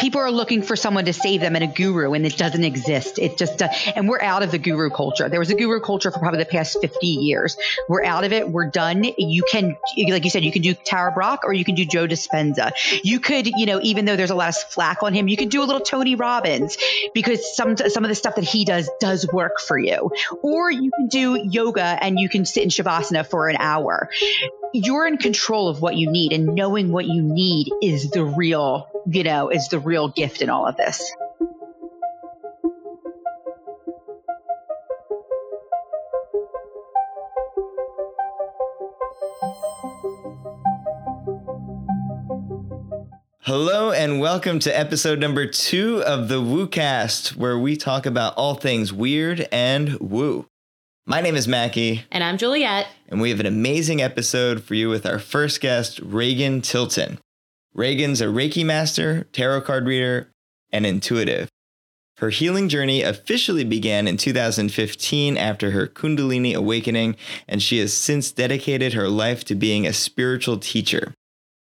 people are looking for someone to save them and a guru, and it doesn't exist. It just, uh, and we're out of the guru culture. There was a guru culture for probably the past 50 years. We're out of it. We're done. You can, like you said, you can do Tara Brach or you can do Joe Dispenza. You could, you know, even though there's a lot of flack on him, you could do a little Tony Robbins because some, some of the stuff that he does does work for you. Or you can do yoga and you can sit in Shavasana for an hour. You're in control of what you need and knowing what you need is the real, you know, is the real gift in all of this. Hello and welcome to episode number two of the WooCast, where we talk about all things weird and woo. My name is Mackie. And I'm Juliet. And we have an amazing episode for you with our first guest, Regan Tilton. Regan's a Reiki master, tarot card reader, and intuitive. Her healing journey officially began in 2015 after her Kundalini awakening, and she has since dedicated her life to being a spiritual teacher.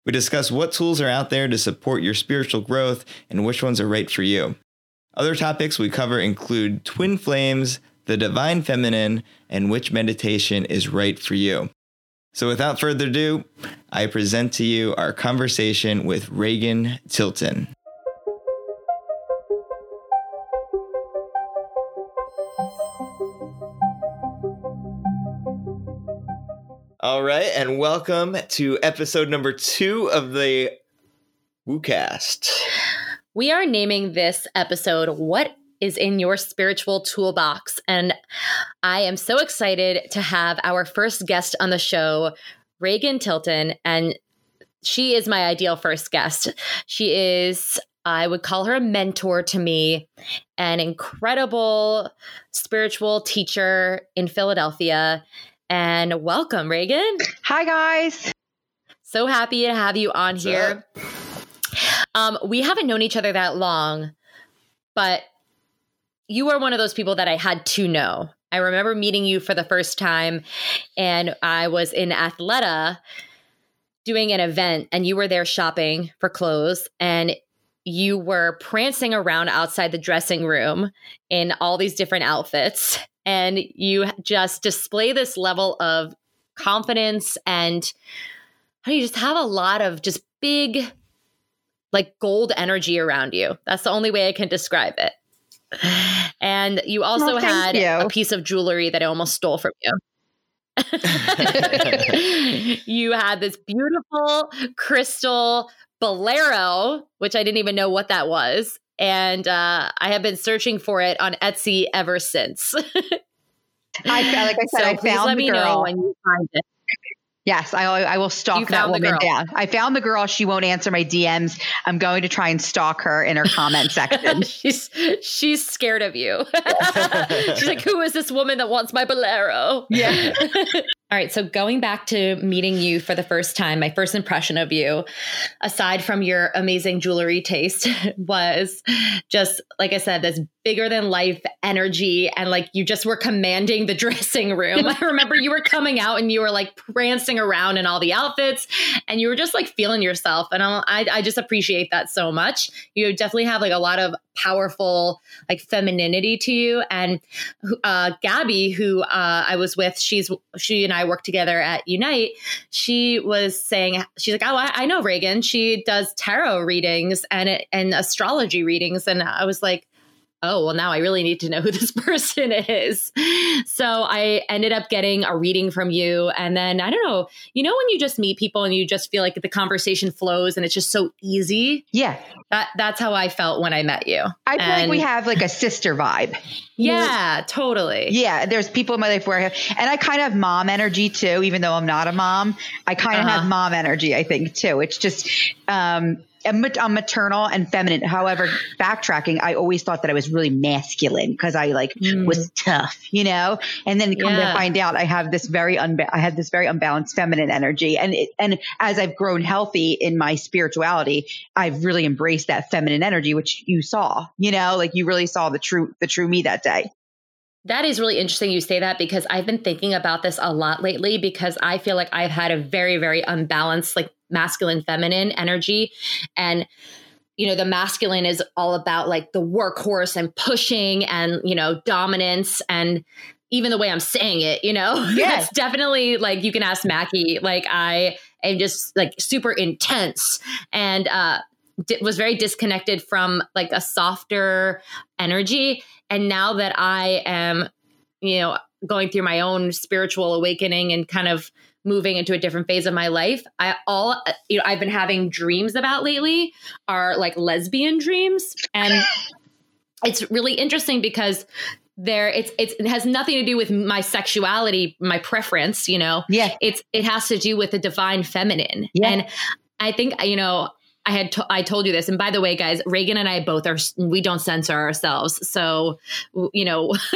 We discuss what tools are out there to support your spiritual growth and which ones are right for you. Other topics we cover include twin flames, the divine feminine, and which meditation is right for you. So, without further ado, I present to you our conversation with Regan Tilton. All right, and welcome to episode number two of the WooCast. We are naming this episode What is in your spiritual toolbox. And I am so excited to have our first guest on the show, Regan Tilton. And she is my ideal first guest. She is, I would call her a mentor to me, an incredible spiritual teacher in Philadelphia. And welcome, Regan. Hi, guys. So happy to have you on What's here. Um, we haven't known each other that long, but you are one of those people that I had to know. I remember meeting you for the first time, and I was in Athleta doing an event, and you were there shopping for clothes, and you were prancing around outside the dressing room in all these different outfits, and you just display this level of confidence and you just have a lot of just big like gold energy around you. That's the only way I can describe it. And you also had you. a piece of jewelry that I almost stole from you. you had this beautiful crystal bolero, which I didn't even know what that was. And uh, I have been searching for it on Etsy ever since. I like I said, so I found let me girl. know when you find it. Yes, I, I will stalk that woman down. I found the girl. She won't answer my DMs. I'm going to try and stalk her in her comment section. she's she's scared of you. she's like, "Who is this woman that wants my bolero?" Yeah. All right. So going back to meeting you for the first time, my first impression of you, aside from your amazing jewelry taste, was just like I said, this bigger than life energy. And like you just were commanding the dressing room. I remember you were coming out and you were like prancing around in all the outfits and you were just like feeling yourself. And I, I just appreciate that so much. You definitely have like a lot of powerful like femininity to you. And uh, Gabby, who uh, I was with, she's she and I work together at Unite. She was saying she's like, oh, I, I know Regan. She does tarot readings and and astrology readings, and I was like, oh, well, now I really need to know who this person is. So I ended up getting a reading from you. And then I don't know, you know, when you just meet people and you just feel like the conversation flows and it's just so easy. Yeah. That that's how I felt when I met you. I feel and, like we have like a sister vibe. Yeah, totally. Yeah. There's people in my life where I have, and I kind of have mom energy too, even though I'm not a mom. I kind of uh-huh. have mom energy, I think, too. It's just, um, I'm, maternal and feminine. However, backtracking, I always thought that I was really masculine because I like mm. was tough, you know. And then come yeah. to find out, I have this very unba- I had this very unbalanced feminine energy. And it, and as I've grown healthy in my spirituality, I've really embraced that feminine energy, which you saw, you know, like you really saw the true the true me that day. That is really interesting you say that because I've been thinking about this a lot lately because I feel like I've had a very, very unbalanced, like masculine, feminine energy. And you know the masculine is all about like the workhorse and pushing and you know dominance and even the way i'm saying it you know Yeah. it's definitely like you can ask mackie like i am just like super intense and uh was very disconnected from like a softer energy and now that i am you know going through my own spiritual awakening and kind of moving into a different phase of my life i all you know i've been having dreams about lately are like lesbian dreams and it's really interesting because there it's, it's it has nothing to do with my sexuality my preference you know Yeah. it's it has to do with the divine feminine Yeah. and i think you know I had to, I told you this, and by the way, guys, Regan and I both are we don't censor ourselves, so you know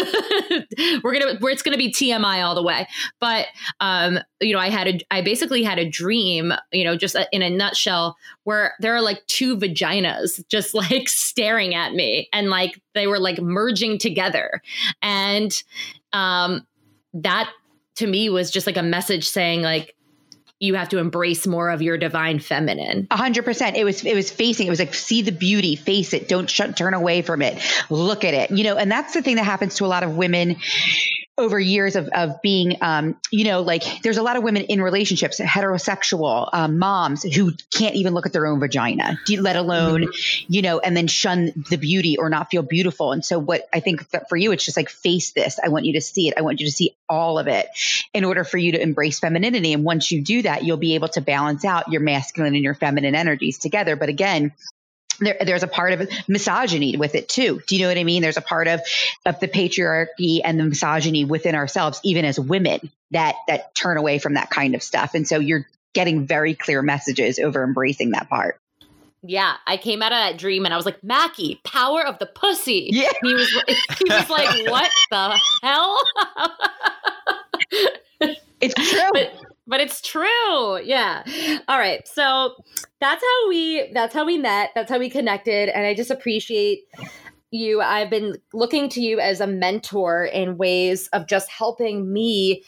we're gonna we're, it's gonna be TMI all the way. But um, you know, I had a I basically had a dream, you know, just in a nutshell, where there are like two vaginas just like staring at me, and like they were like merging together, and um, that to me was just like a message saying like you have to embrace more of your divine feminine. A hundred percent. It was it was facing. It was like see the beauty, face it. Don't shut, turn away from it. Look at it. You know, and that's the thing that happens to a lot of women over years of of being, um, you know, like there's a lot of women in relationships, heterosexual um, moms who can't even look at their own vagina, let alone, you know, and then shun the beauty or not feel beautiful. And so, what I think that for you, it's just like face this. I want you to see it. I want you to see all of it in order for you to embrace femininity. And once you do that, you'll be able to balance out your masculine and your feminine energies together. But again, there, there's a part of misogyny with it too. Do you know what I mean? There's a part of, of the patriarchy and the misogyny within ourselves, even as women that, that turn away from that kind of stuff. And so you're getting very clear messages over embracing that part. Yeah, I came out of that dream and I was like, Mackie, power of the pussy. Yeah. And he was he was like, What the hell? It's true. but but it's true. Yeah. All right. So that's how we that's how we met. That's how we connected. And I just appreciate you. I've been looking to you as a mentor in ways of just helping me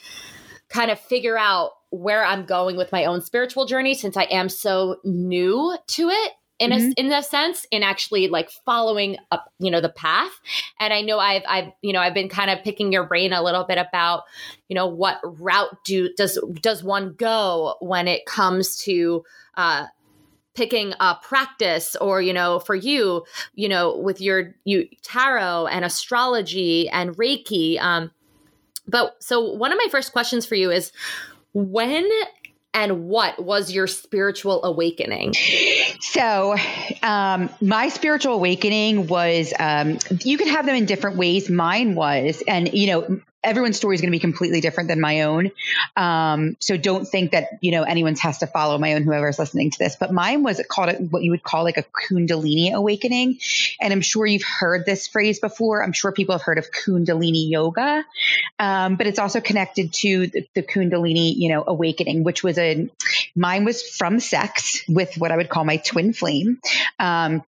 kind of figure out where I'm going with my own spiritual journey since I am so new to it in Mhm. a in a sense in actually like following up you know the path and I know I've I've you know I've been kind of picking your brain a little bit about you know what route do does does one go when it comes to uh picking a practice or you know for you you know with your you tarot and astrology and reiki um but so one of my first questions for you is when and what was your spiritual awakening So, um, my spiritual awakening was, um, you can have them in different ways. Mine was, and you know, everyone's story is going to be completely different than my own. Um, so don't think that, you know, anyone's has to follow my own, whoever's listening to this, but mine was called a, what you would call like a Kundalini awakening. And I'm sure you've heard this phrase before. I'm sure people have heard of Kundalini yoga. Um, but it's also connected to the, the Kundalini, you know, awakening, which was a, mine was from sex with what I would call my twin flame. Um,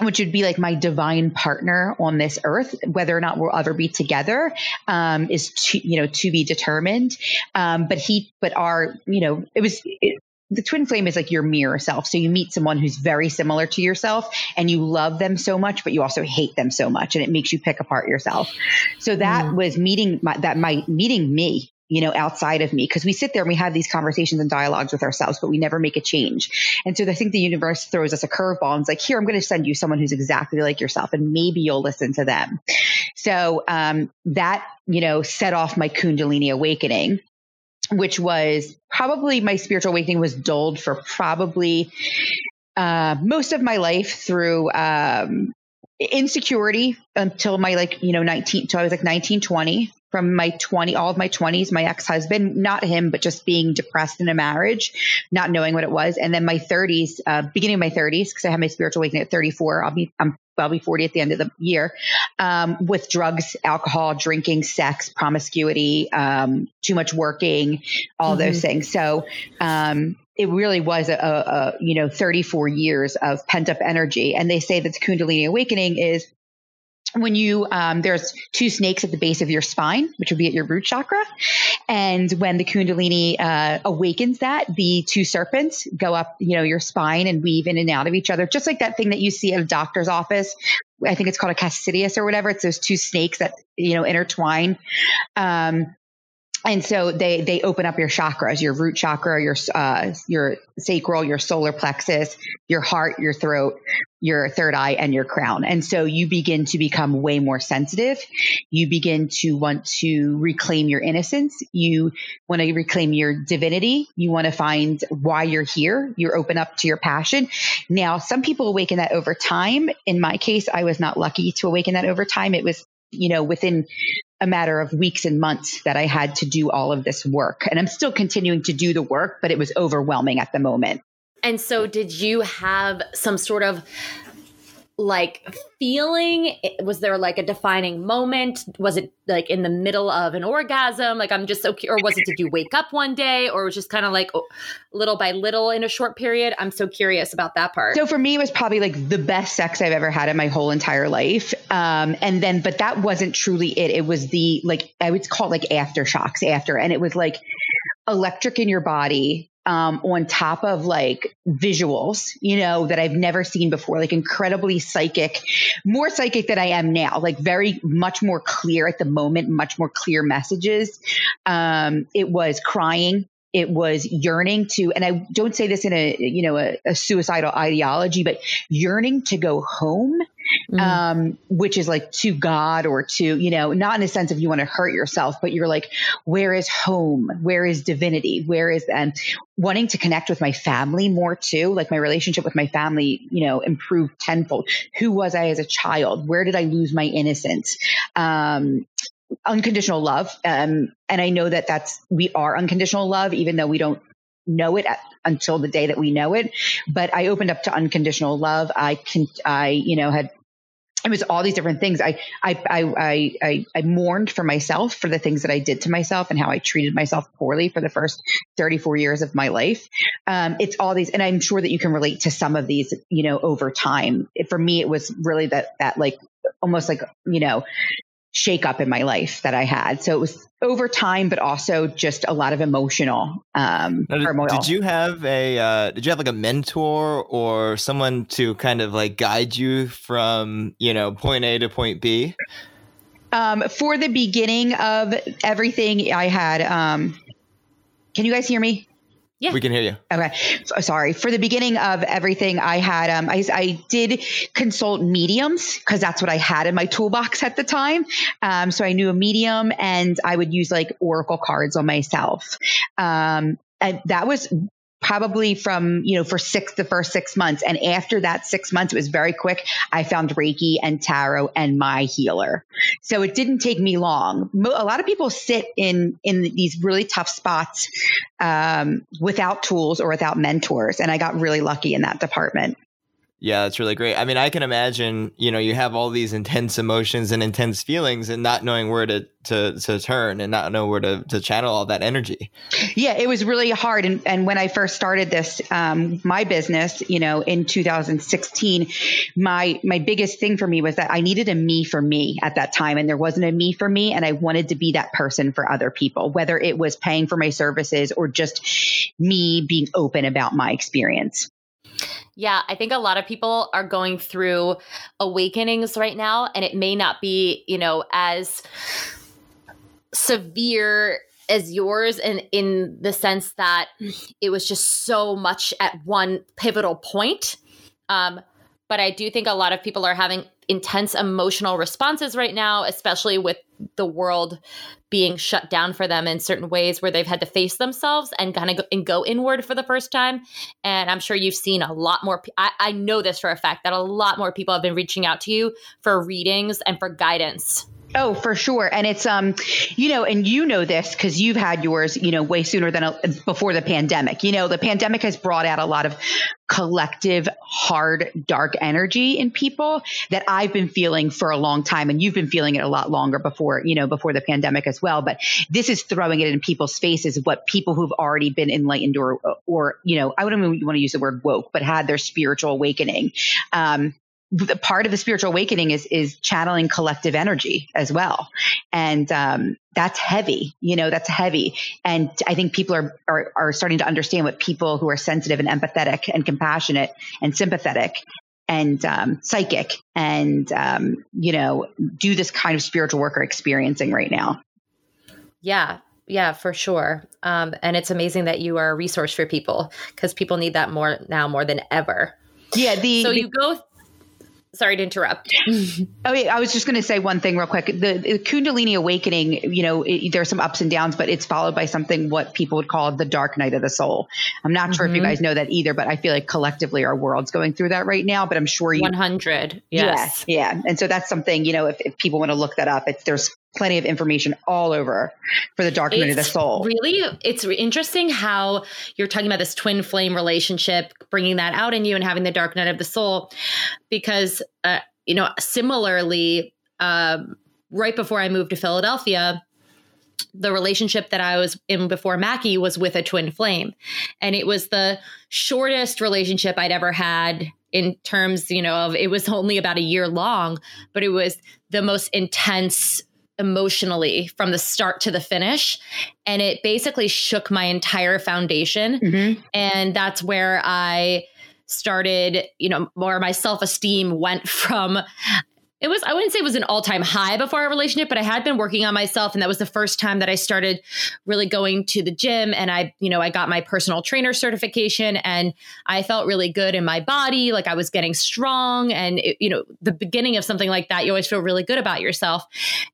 which would be like my divine partner on this earth. Whether or not we'll ever be together um, is to you know to be determined. Um, but he, but our, you know, it was. It, the twin flame is like your mirror self. So you meet someone who's very similar to yourself and you love them so much, but you also hate them so much and it makes you pick apart yourself. So that Mm. was meeting my, that my meeting me, you know, outside of me. Cause we sit there and we have these conversations and dialogues with ourselves, but we never make a change. And so I think the universe throws us a curveball and it's like, here, I'm going to send you someone who's exactly like yourself and maybe you'll listen to them. So, um, that, you know, set off my Kundalini awakening which was probably my spiritual awakening was dulled for probably uh, most of my life through um, insecurity until my like you know 19 so i was like 19 20 from my 20 all of my 20s my ex-husband not him but just being depressed in a marriage not knowing what it was and then my 30s uh, beginning of my 30s because i had my spiritual awakening at 34 i'll be i'm I'll be 40 at the end of the year um, with drugs, alcohol, drinking, sex, promiscuity, um, too much working, all Mhm. those things. So um, it really was a, a, a you know 34 years of pent up energy. And they say that the Kundalini awakening is when you um, there's two snakes at the base of your spine which would be at your root chakra. And when the kundalini uh, awakens that the two serpents go up you know your spine and weave in and out of each other. Just like that thing that you see at a doctor's office. I think it's called a caduceus or whatever. It's those two snakes that you know intertwine. Um, and so they they open up your chakras your root chakra your uh, your sacral your solar plexus your heart your throat your third eye and your crown. And so you begin to become way more sensitive. You begin to want to reclaim your innocence. You want to reclaim your divinity. You want to find why you're here. You're open up to your passion. Now some people awaken that over time. In my case i was not lucky to awaken that over time. It was you know, within a matter of weeks and months that I had to do all of this work. And I'm still continuing to do the work, but it was overwhelming at the moment. And so, did you have some sort of like feeling? Was there like a defining moment? Was it like in the middle of an orgasm? Like, I'm just so, curious. or was it, did you wake up one day or was just kind of like oh, little by little in a short period? I'm so curious about that part. So, for me, it was probably like the best sex I've ever had in my whole entire life. Um, and then, but that wasn't truly it. It was the, like, I would call it like aftershocks after. And it was like, electric in your body um, on top of like visuals, you know, that I've never seen before, like incredibly psychic, more psychic than I am now, like very much more clear at the moment, much more clear messages. Um, it was crying. It was yearning to, and I don't say this in a, you know, a, a suicidal ideology, but yearning to go home mm-hmm. um, which is like to God or to, you know, not in a sense of you want to hurt yourself, but you're like, where is home? Where is divinity? Where is, and wanting to connect with my family more too, like my relationship with my family, you know, improved tenfold. Who was I as a child? Where did I lose my innocence? Um, unconditional love. Um, and I know that that's, we are unconditional love, even though we don't know it at, until the day that we know it. But I opened up to unconditional love. I can, I, you know, had it was all these different things. I, I, I, I, I, mourned for myself for the things that I did to myself and how I treated myself poorly for the first 34 years of my life. Um, it's all these, and I'm sure that you can relate to some of these, you know, over time. It, for me, it was really that, that like, almost like, you know, shake up in my life that I had. So it was over time, but also just a lot of emotional um, now, turmoil. Did you have a uh, Did you have like a mentor or someone to kind of like guide you from you know point A to point B? Um, for the beginning of everything, I had. Um, can you guys hear me? Yeah. We can hear you. Okay. Sorry. For the beginning of everything, I had, um, I, I did consult mediums because that's what I had in my toolbox at the time. Um, so I knew a medium and I would use like oracle cards on myself. Um, and that was probably from, you know, for six, the first six months. And after that six months, it was very quick. I found Reiki and tarot and my healer. So it didn't take me long. A lot of people sit in, in these really tough spots, um, without tools or without mentors. And I got really lucky in that department. Yeah, that's really great. I mean, I can imagine, you know, you have all these intense emotions and intense feelings and not knowing where to to, to turn and not know where to, to channel all that energy. Yeah, it was really hard. And, and when I first started this, um, my business, you know, in 2016, my, my biggest thing for me was that I needed a me for me at that time. And there wasn't a me for me. And I wanted to be that person for other people, whether it was paying for my services or just me being open about my experience. Yeah, I think a lot of people are going through awakenings right now, and it may not be, you know, as severe as yours and in the sense that it was just so much at one pivotal point. Um, but I do think a lot of people are having intense emotional responses right now, especially with the world being shut down for them in certain ways where they've had to face themselves and kind of go, and go inward for the first time. And I'm sure you've seen a lot more. I, I know this for a fact that a lot more people have been reaching out to you for readings and for guidance. Oh, for sure. And it's, um, you know, and you know this because you've had yours, you know, way sooner than a, before the pandemic. You know, the pandemic has brought out a lot of collective, hard, dark energy in people that I've been feeling for a long time. And you've been feeling it a lot longer before, you know, before the pandemic as well. But this is throwing it in people's faces, what people who've already been enlightened or, or, you know, I wouldn't even want to use the word woke, but had their spiritual awakening. Um, part of the spiritual awakening is is channeling collective energy as well. And um, that's heavy you know that's heavy. And i think people are, are are starting to understand what people who are sensitive and empathetic and compassionate and sympathetic and um, psychic and um, you know do this kind of spiritual work are experiencing right now. Yeah. Yeah for sure. Um, and it's amazing that you are a resource for people because people need that more now more than ever. Yeah the so the, you go sorry to interrupt. oh, yeah, I was just going to say one thing real quick. The, the Kundalini awakening, you know, it, there's some ups and downs, but it's followed by something what people would call the dark night of the soul. I'm not mm-hmm. sure if you mm-hmm. guys know that either, but I feel like collectively our world's going through that right now. But I'm sure you 100. Yes. Yeah, yeah. And so that's something you know, if, if people want to look that up, it's there's plenty of information all over for the dark night of the soul. Really, it's interesting how you're talking about this twin flame relationship, bringing that out in you and having the dark night of the soul, because uh, you know, similarly, um, right before I moved to Philadelphia. The relationship that I was in before Mackie was with a twin flame. And it was the shortest relationship I'd ever had in terms, you know, of it was only about a year long, but it was the most intense emotionally from the start to the finish. And it basically shook my entire foundation. Mm-hmm. And that's where I started, you know, more my self esteem went from it was i wouldn't say it was an all-time high before our relationship but i had been working on myself and that was the first time that i started really going to the gym and i you know i got my personal trainer certification and i felt really good in my body like i was getting strong and it, you know the beginning of something like that you always feel really good about yourself.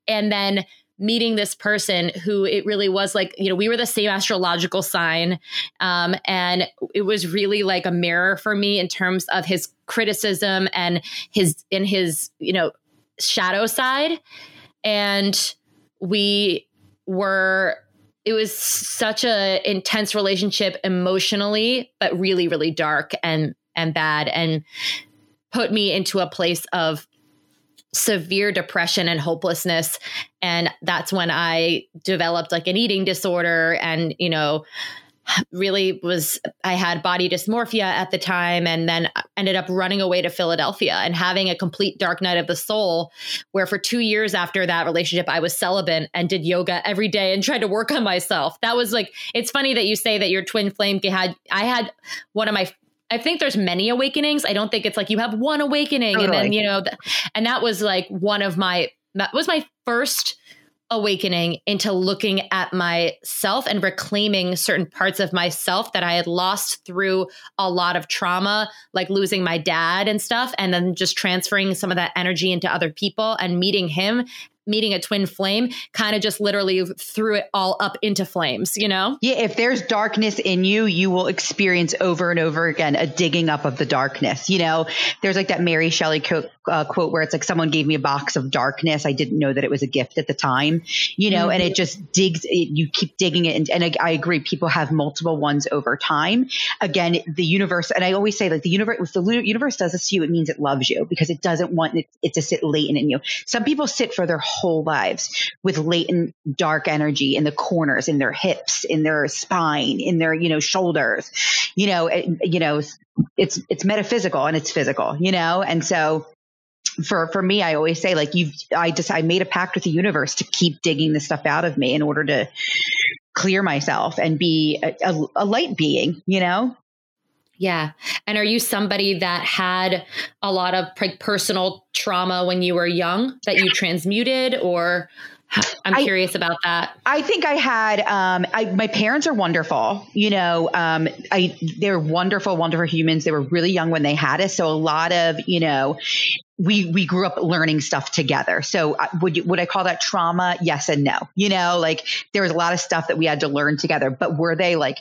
And then meeting this person who it really was like you know we were the same astrological sign um, and it was really like a mirror for me in terms of his criticism and his in his you know shadow side. And we were it was such a intense relationship emotionally but really really dark and and bad and put me into a place of severe depression and hopelessness. And that's when i developed like an eating disorder and you know really was i had body dysmorphia at the time and then ended up running away to philadelphia and having a complete dark night of the soul where for two years after that relationship i was celibate and did yoga every day and tried to work on myself. That was like it's funny that you say that your twin flame had i had one of my I think there's many awakenings. I don't think it's like you have one awakening totally. and then, you know, th- and that was like one of my, that was my first awakening into looking at myself and reclaiming certain parts of myself that I had lost through a lot of trauma, like losing my dad and stuff, and then just transferring some of that energy into other people and meeting him meeting a twin flame kind of just literally threw it all up into flames, you know? Yeah, if there's darkness in you, you will experience over and over again a digging up of the darkness. You know, there's like that Mary Shelley quote, uh, quote where it's like someone gave me a box of darkness. I didn't know that it was a gift at the time, you know, mm-hmm. and it just digs, it, you keep digging it. And, and I, I, agree, people have multiple ones over time. Again, the universe, and I always say like the universe, if the universe does this to you, it means it loves you because it doesn't want it, it to sit latent in you. Some people sit for their whole lives with latent dark energy in the corners, in their hips, in their spine, in their, you know, shoulders, you know, it, you know, it's, it's metaphysical and it's physical, you know? And so for, for me, I always say like you've, I just, I made a pact with the universe to keep digging this stuff out of me in order to clear myself and be a, a, a light being, you know? Yeah. And are you somebody that had a lot of like personal trauma when you were young that you transmuted or I'm I, curious about that. I think I had um, I, my parents are wonderful. You know, um, I they're wonderful, wonderful humans. They were really young when they had us, so a lot of you know, we we grew up learning stuff together. So uh, would you, would I call that trauma? Yes and no. You know, like there was a lot of stuff that we had to learn together. But were they like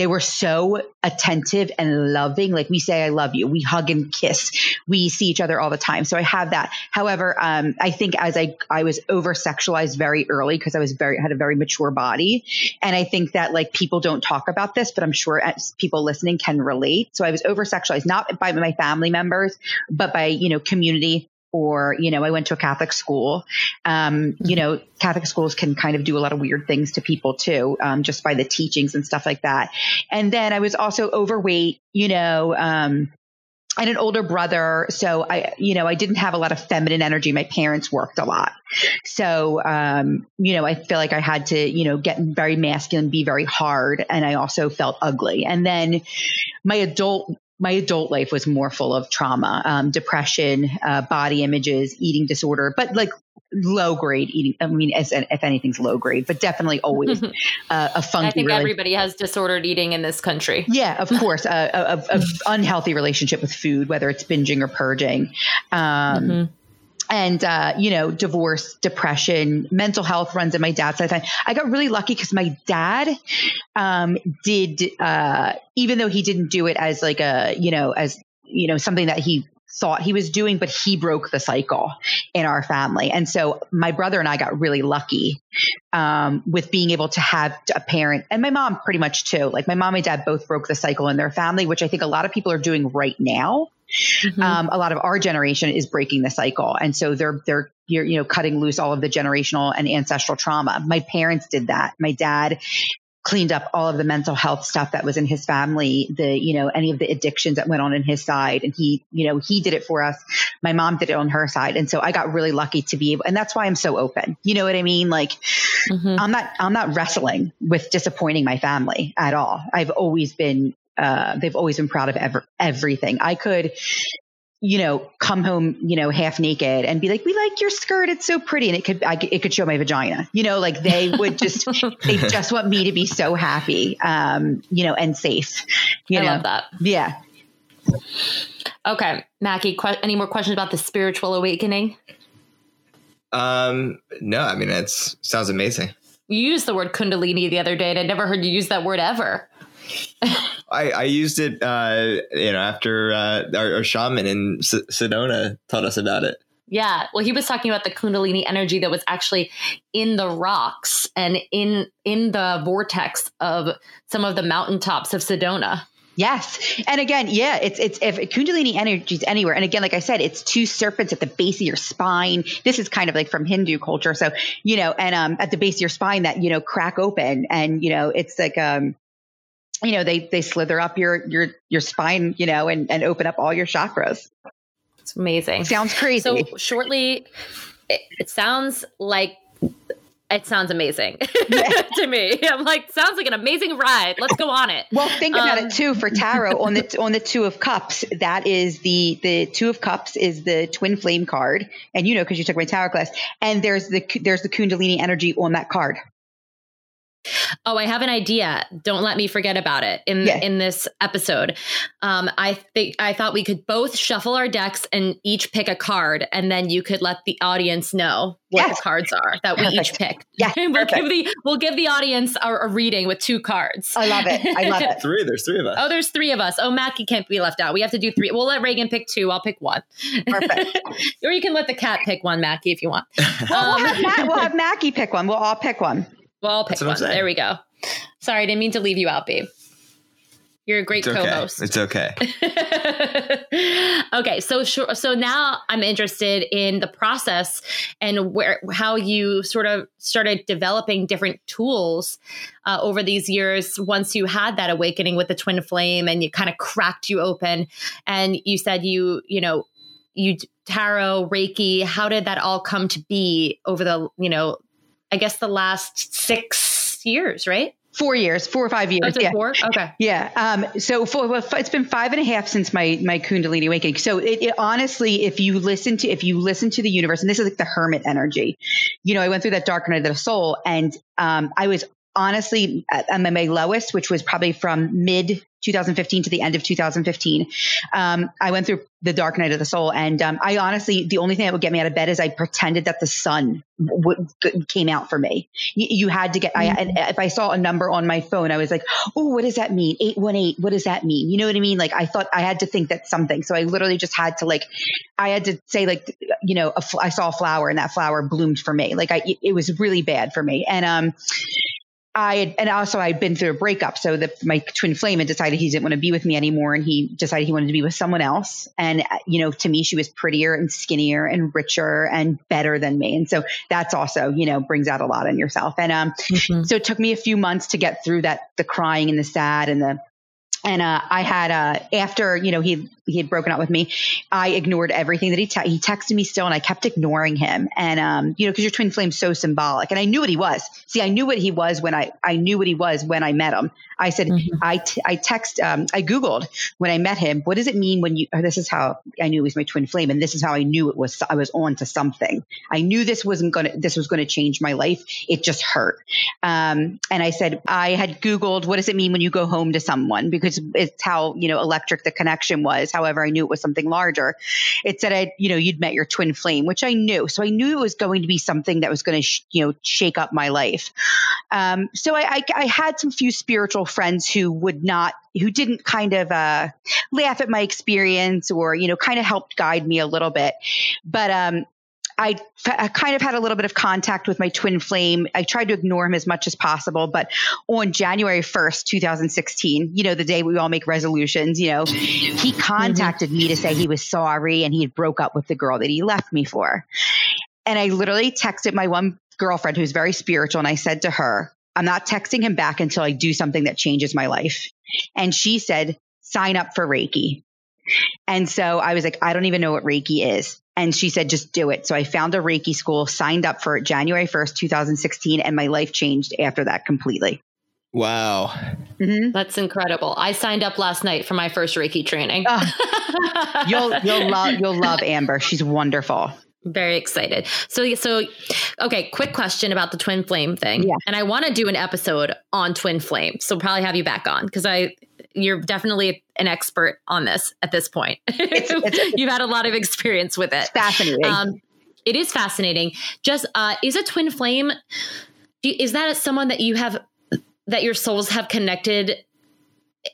they were so attentive and loving. Like we say, I love you. We hug and kiss. We see each other all the time. So I have that. However, um, I think as I, I was over sexualized very early because I was very, had a very mature body. And I think that like people don't talk about this, but I'm sure people listening can relate. So I was over sexualized, not by my family members, but by, you know, community or you know i went to a catholic school um, you know catholic schools can kind of do a lot of weird things to people too um, just by the teachings and stuff like that and then i was also overweight you know um, and an older brother. So I, you know, I didn't have a lot of feminine energy. My parents worked a lot. So, um, you know, I feel like I had to, you know, get very masculine, be very hard. And I also felt ugly. And then my adult my adult life was more full of trauma, um, depression, uh, body images, eating disorder, but like low grade eating. I mean, as, if anything's low grade, but definitely always uh, a funky. I think really, everybody has disordered eating in this country. Yeah, of course, a, a, a, unhealthy relationship with food, whether it's binging or purging. Um, mm-hmm and uh, you know, divorce, depression, mental health runs in my dad's side. I got really lucky because my dad um, did, uh, even though he didn't do it as like a, you know, as you know, something that he thought he was doing, but he broke the cycle in our family. And so my brother and I got really lucky um, with being able to have a parent, and my mom pretty much too. Like my mom and dad both broke the cycle in their family, which I think a lot of people are doing right now. Mm-hmm. Um, a lot of our generation is breaking the cycle, and so they're they're you're, you know cutting loose all of the generational and ancestral trauma. My parents did that. My dad cleaned up all of the mental health stuff that was in his family, the, you know, any of the addictions that went on in his side. And he, you know, he did it for us. My mom did it on her side. And so I got really lucky to be able, and that's why I'm so open. You know what I mean? Like mm-hmm. I'm not, I'm not wrestling with disappointing my family at all. I've always been uh, they've always been proud of ever, everything. I could, you know, come home, you know, half naked and be like, "We like your skirt; it's so pretty," and it could, I, it could show my vagina. You know, like they would just, they just want me to be so happy, um, you know, and safe. You I know? love that. Yeah. Okay, Mackie. Qu- any more questions about the spiritual awakening? Um, no. I mean, it sounds amazing. You used the word kundalini the other day, and I never heard you use that word ever. I, I used it, uh, you know, after uh, our, our shaman in S- Sedona taught us about it. Yeah. Well, he was talking about the Kundalini energy that was actually in the rocks and in in the vortex of some of the mountaintops of Sedona. Yes. And again, yeah, it's it's if Kundalini energy is anywhere. And again, like I said, it's two serpents at the base of your spine. This is kind of like from Hindu culture. So, you know, and um at the base of your spine that, you know, crack open and, you know, it's like um you know, they they slither up your your your spine, you know, and and open up all your chakras. It's amazing. Sounds crazy. So shortly, it, it sounds like it sounds amazing to me. I'm like, sounds like an amazing ride. Let's go on it. Well, think about um, it too for tarot on the on the two of cups. That is the the two of cups is the twin flame card, and you know because you took my tarot class. And there's the there's the kundalini energy on that card. Oh, I have an idea. Don't let me forget about it in yeah. in this episode. Um, I think I thought we could both shuffle our decks and each pick a card, and then you could let the audience know what yes. the cards are that perfect. we each picked. Yeah, we'll perfect. give the we'll give the audience a, a, reading with two cards. I love it. I love it. three. There's three of us. Oh, there's three of us. Oh, Mackie can't be left out. We have to do three. We'll let Regan pick two. I'll pick one. Perfect. or you can let the cat pick one, Mackie, if you want. Well, um, we'll, have Ma- we'll have Mackie pick one. We'll all pick one. Well, I'll pick one. There we go. Sorry, I didn't mean to leave you out, babe. You're a great it's co-host. It's okay. okay, so sure, so now I'm interested in the process and where how you sort of started developing different tools uh, over these years. Once you had that awakening with the twin flame, and you kind of cracked you open, and you said you you know you tarot reiki. How did that all come to be over the you know I guess the last six years, right? Four years, four or five years. Oh, yeah. Four? Okay. Yeah. Um, so for, well, it's been five and a half since my my Kundalini awakening. So it, it, honestly, if you listen to if you listen to the universe, and this is like the hermit energy, you know, I went through that dark night of the soul, and um, I was honestly at my lowest, which was probably from mid 2015 to the end of 2015. Um, I went through the dark night of the soul, and um, I honestly, the only thing that would get me out of bed is I pretended that the sun w- came out for me. You, you had to get. Mm-hmm. I, if I saw a number on my phone, I was like, "Oh, what does that mean? Eight one eight. What does that mean? You know what I mean? Like I thought I had to think that something. So I literally just had to like, I had to say like, you know, I saw a flower and that flower bloomed for me. Like I, it was really bad for me, and um, I had, and also I'd been through a breakup. So the, my twin flame had decided he didn't want to be with me anymore. And he decided he wanted to be with someone else. And, you know, to me, she was prettier and skinnier and richer and better than me. And so that's also, you know, brings out a lot in yourself. And, um, mm-hmm. so it took me a few months to get through that, the crying and the sad and the, and uh, I had uh, after you know he he had broken up with me, I ignored everything that he te- he texted me still, and I kept ignoring him. And um, you know, because your twin flame's so symbolic, and I knew what he was. See, I knew what he was when I I knew what he was when I met him. I said mm-hmm. I t- I text um, I googled when I met him. What does it mean when you? Oh, this is how I knew he was my twin flame, and this is how I knew it was. I was on to something. I knew this wasn't gonna this was gonna change my life. It just hurt. Um, and I said I had googled what does it mean when you go home to someone because it's how you know electric the connection was However, I knew it was something larger. It said, I, you know, you'd met your twin flame, which I knew. So I knew it was going to be something that was going to, sh- you know, shake up my life. Um, so I, I, I, had some few spiritual friends who would not, who didn't kind of uh, laugh at my experience or, you know, kind of helped guide me a little bit. But um, I, I kind of had a little bit of contact with my twin flame. I tried to ignore him as much as possible, but on January 1st, 2016, you know, the day we all make resolutions, you know, he contacted mm-hmm. me to say he was sorry and he had broke up with the girl that he left me for. And I literally texted my one girlfriend who's very spiritual and I said to her, I'm not texting him back until I do something that changes my life. And she said, sign up for Reiki. And so I was like, I don't even know what Reiki is. And she said, just do it. So I found a Reiki school, signed up for it January 1st, 2016, and my life changed after that completely. Wow. Mm-hmm. That's incredible. I signed up last night for my first Reiki training. Uh, you'll you'll love you'll love Amber. She's wonderful. Very excited. So so okay, quick question about the twin flame thing. Yeah. And I want to do an episode on twin flame. So probably have you back on because I you're definitely an expert on this at this point. It's, it's, You've had a lot of experience with it. fascinating. Um, it is fascinating. Just uh, is a twin flame? is that someone that you have that your souls have connected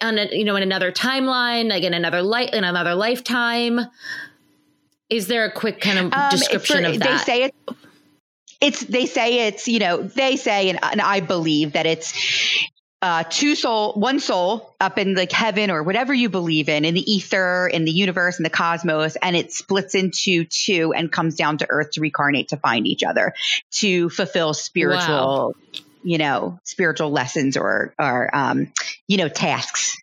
on a, you know in another timeline, like in another light in another lifetime? Is there a quick kind of um, description of that? They say it. It's they say it's you know they say and, and I believe that it's uh, two soul, one soul up in like heaven or whatever you believe in, in the ether, in the universe, in the cosmos, and it splits into two and comes down to earth to reincarnate to find each other, to fulfill spiritual, wow. you know, spiritual lessons or, or, um, you know, tasks.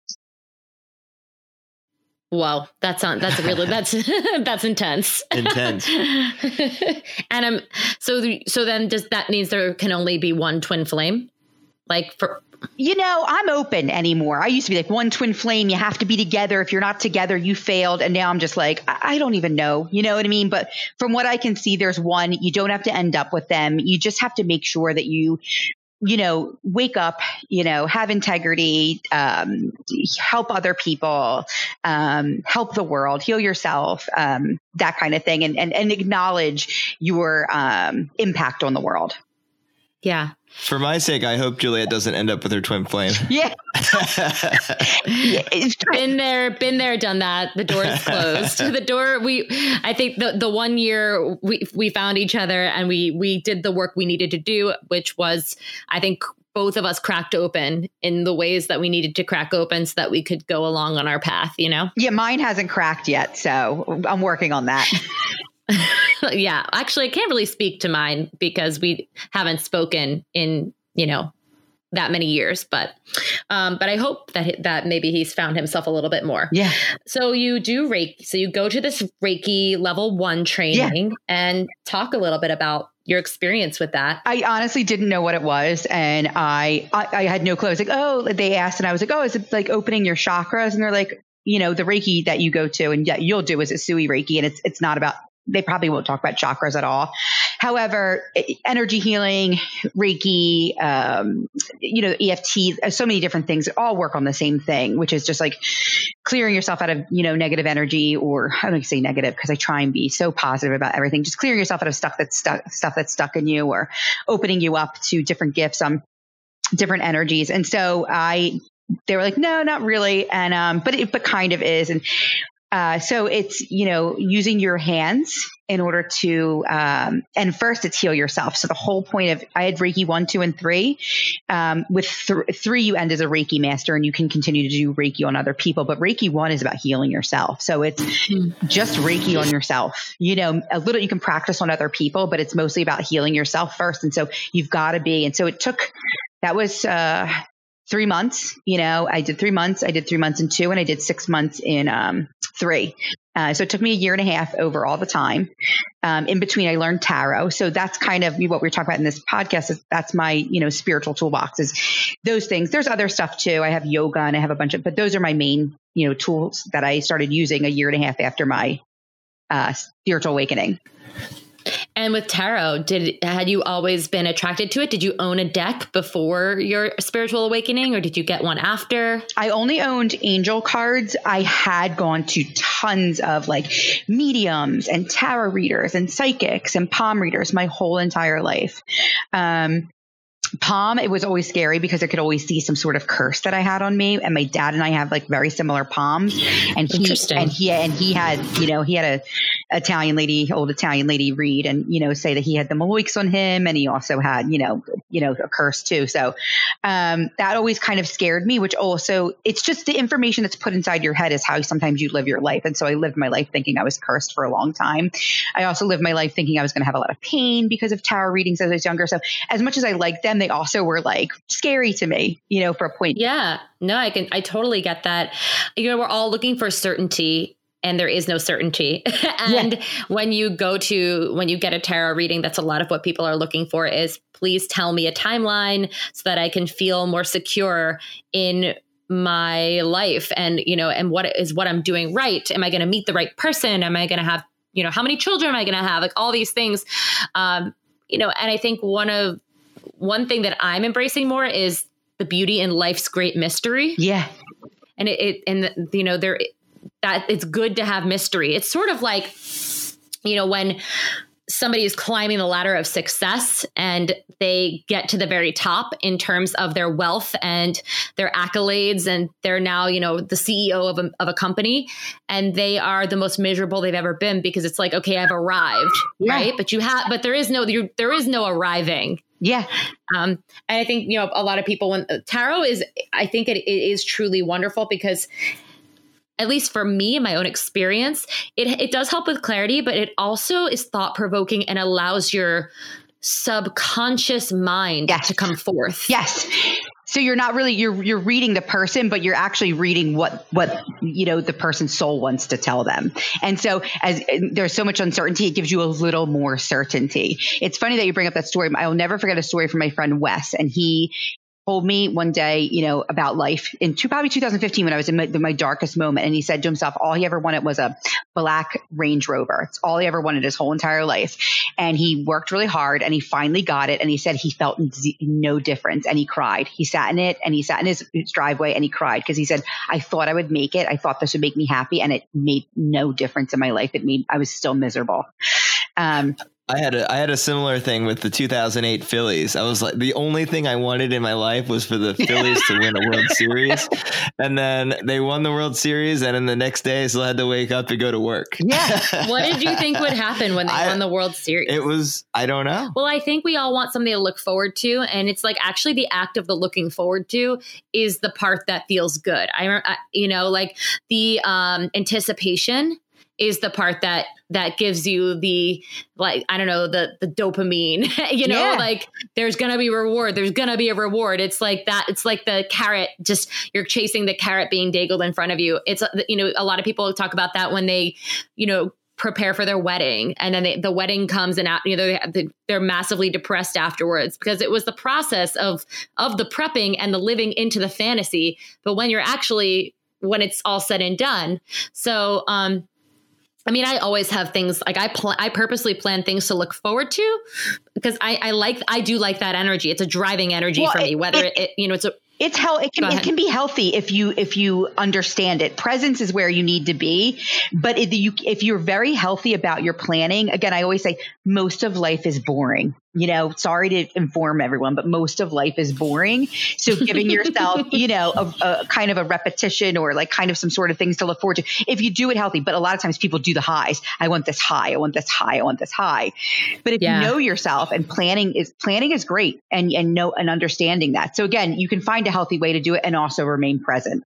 Wow, that's on. That's really that's that's intense. Intense. and um, so so then does that means there can only be one twin flame, like for you know, I'm open anymore. I used to be like one twin flame. You have to be together. If you're not together, you failed. And now I'm just like, I don't even know. You know what I mean? But from what I can see, there's one. You don't have to end up with them. You just have to make sure that you you know, wake up, you know, have integrity, um, help other people, um, help the world, heal yourself, um, that kind of thing, and, and, and acknowledge your um, impact on the world. Yeah. For my sake, I hope Juliet doesn't end up with her twin flame. Yeah. been there, been there, done that. The door is closed. the door we I think the the one year we we found each other and we we did the work we needed to do, which was I think both of us cracked open in the ways that we needed to crack open so that we could go along on our path, you know? Yeah, mine hasn't cracked yet, so I'm working on that. yeah, actually, I can't really speak to mine because we haven't spoken in you know that many years but um but i hope that that maybe he's found himself a little bit more. Yeah. So you do reiki so you go to this reiki level one training yeah. and talk a little bit about your experience with that. I honestly didn't know what it was and I, I i had no clue. I was like oh they asked and i was like oh is it like opening your chakras? And they're like you know the reiki that you go to and yeah, you'll do is Usui reiki and it's it's not about they probably won't talk about chakras at all. However, energy healing, Reiki, um, you know, EFT, uh, so many different things all work on the same thing, which is just like clearing yourself out of, you know, negative energy or I don't say negative because I try and be so positive about everything. Just clearing yourself out of stuff that's stuck, stuff that's stuck in you or opening you up to different gifts, um, different energies. And so I they were like, no, not really. And, um, but it, but kind of is. And uh, so it's you know using your hands in order to um, and first it's heal yourself. So the whole point of I had Reiki one, two, and three. Um, with th- three, you end as a Reiki master, and you can continue to do Reiki on other people. But Reiki one is about healing yourself. So it's just Reiki on yourself. You know, a little you can practice on other people, but it's mostly about healing yourself first. And so you've got to be. And so it took that was uh, three months. You know, I did three months. I did three months in two, and I did six months in um, three. Uh, so it took me a year and a half over all the time. Um, in between, I learned tarot. So that's kind of what we're talking about in this podcast. Is that's my you know spiritual toolbox is those things. There's other stuff too. I have yoga and I have a bunch of, but those are my main you know tools that I started using a year and a half after my uh, spiritual awakening. And with tarot, did had you always been attracted to it? Did you own a deck before your spiritual awakening or did you get one after? I only owned angel cards. I had gone to tons of like mediums and tarot readers and psychics and palm readers my whole entire life. Um, palm it was always scary because i could always see some sort of curse that i had on me and my dad and i have like very similar palms and he and he and he had you know he had a Italian lady, old Italian lady read and, you know, say that he had the Maloiks on him and he also had, you know, you know, a curse too. So um, that always kind of scared me, which also it's just the information that's put inside your head is how sometimes you live your life. And so I lived my life thinking I was cursed for a long time. I also lived my life thinking I was going to have a lot of pain because of tarot readings as I was younger. So as much as I liked them, they also were like scary to me, you know, for a point. Yeah. No, I can, I totally get that. You know, we're all looking for certainty and there is no certainty. and yeah. when you go to when you get a tarot reading, that's a lot of what people are looking for is please tell me a timeline so that I can feel more secure in my life and you know and what is what I'm doing right? Am I going to meet the right person? Am I going to have you know how many children am I going to have? Like all these things. Um, you know, and I think one of one thing that I'm embracing more is the beauty in life's great mystery. Yeah. And it, it and you know there that it's good to have mystery. It's sort of like, you know, when somebody is climbing the ladder of success and they get to the very top in terms of their wealth and their accolades and they're now you know the ceo of a, of a company and they are the most miserable they've ever been because it's like okay i've arrived yeah. right but you have but there is no there is no arriving yeah. Um, and I think, you know, a lot of people, when tarot is, I think it, it is truly wonderful because at least for me in my own experience, it, it does help with clarity, but it also is thought provoking and allows your subconscious mind yes. to come forth. Yes. So you're not really you're you're reading the person, but you're actually reading what what you know the person's soul wants to tell them. And so as there's so much uncertainty, it gives you a little more certainty. It's funny that you bring up that story. I will never forget a story from my friend Wes, and he told me one day, you know, about life in two, probably 2015 when I was in my, my, darkest moment. And he said to himself, all he ever wanted was a black Range Rover. It's all he ever wanted his whole entire life. And he worked really hard and he finally got it. And he said he felt no difference and he cried. He sat in it and he sat in his, his driveway and he cried because he said, I thought I would make it. I thought this would make me happy. And it made no difference in my life. It made, I was still miserable. Um, I had a I had a similar thing with the 2008 Phillies. I was like the only thing I wanted in my life was for the Phillies to win a World Series, and then they won the World Series, and then the next day I still had to wake up and go to work. Yeah. what did you think would happen when they I, won the World Series? It was I don't know. Well, I think we all want something to look forward to, and it's like actually the act of the looking forward to is the part that feels good. I, I you know like the um, anticipation is the part that that gives you the like i don't know the the dopamine you know yeah. like there's gonna be reward there's gonna be a reward. It's like that it's like the carrot just you're chasing the carrot being dangled in front of you. It's you know a lot of people talk about that when they you know prepare for their wedding and then they, the wedding comes and out, you know they, they're massively depressed afterwards because it was the process of of the prepping and the living into the fantasy. But when you're actually when it's all said and done so um I mean, I always have things like I pl- I purposely plan things to look forward to because I, I like I do like that energy. It's a driving energy well, for me. Whether it, it, you know it's a it's hell it can it can be healthy if you if you understand it presence is where you need to be but if you if you're very healthy about your planning again i always say most of life is boring you know sorry to inform everyone but most of life is boring. So giving yourself you know a, a, kind of a repetition or like kind of some sort of things to look forward to. If you do it healthy but a lot of times people do the highs. I want this high. I want this high. I want this high. But if yeah. you know yourself and planning is planning is great and and know and understanding that. So again you can find a healthy way to do it and also remain present.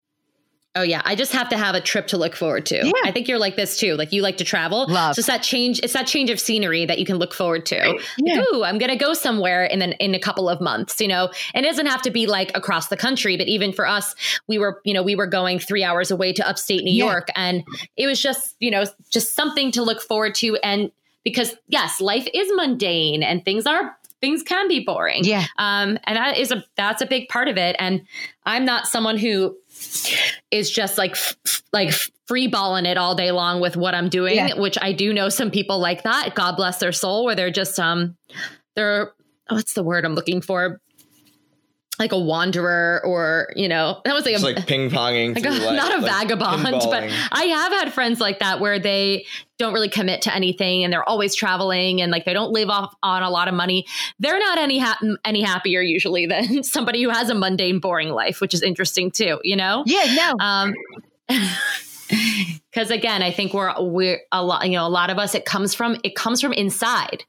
Oh yeah, I just have to have a trip to look forward to. Yeah. I think you're like this too. Like you like to travel. Love. So it's that change. It's that change of scenery that you can look forward to. Yeah. Ooh, I'm gonna go somewhere in an, in a couple of months. You know, and it doesn't have to be like across the country, but even for us, we were you know we were going three hours away to upstate New Yeah. York, and it was just you know just something to look forward to. And because yes, life is mundane and things are things can be boring. Yeah. Um, and that is a that's a big part of it. And I'm not someone who is just like f- like free balling it all day long with what I'm doing, Yeah. which I do know some people like that. God bless their soul, where they're just um they're what's the word I'm looking for? Like a wanderer, or you know, that was like a like ping ponging. like a- not a vagabond, but. I have had friends like that where they don't really commit to anything and they're always traveling and like they don't live off on a lot of money. They're not any ha- any happier usually than somebody who has a mundane, boring life, which is interesting too. You know? Yeah, no. Um, because again, I think we're we're a lot. You know, a lot of us. It comes from it comes from inside.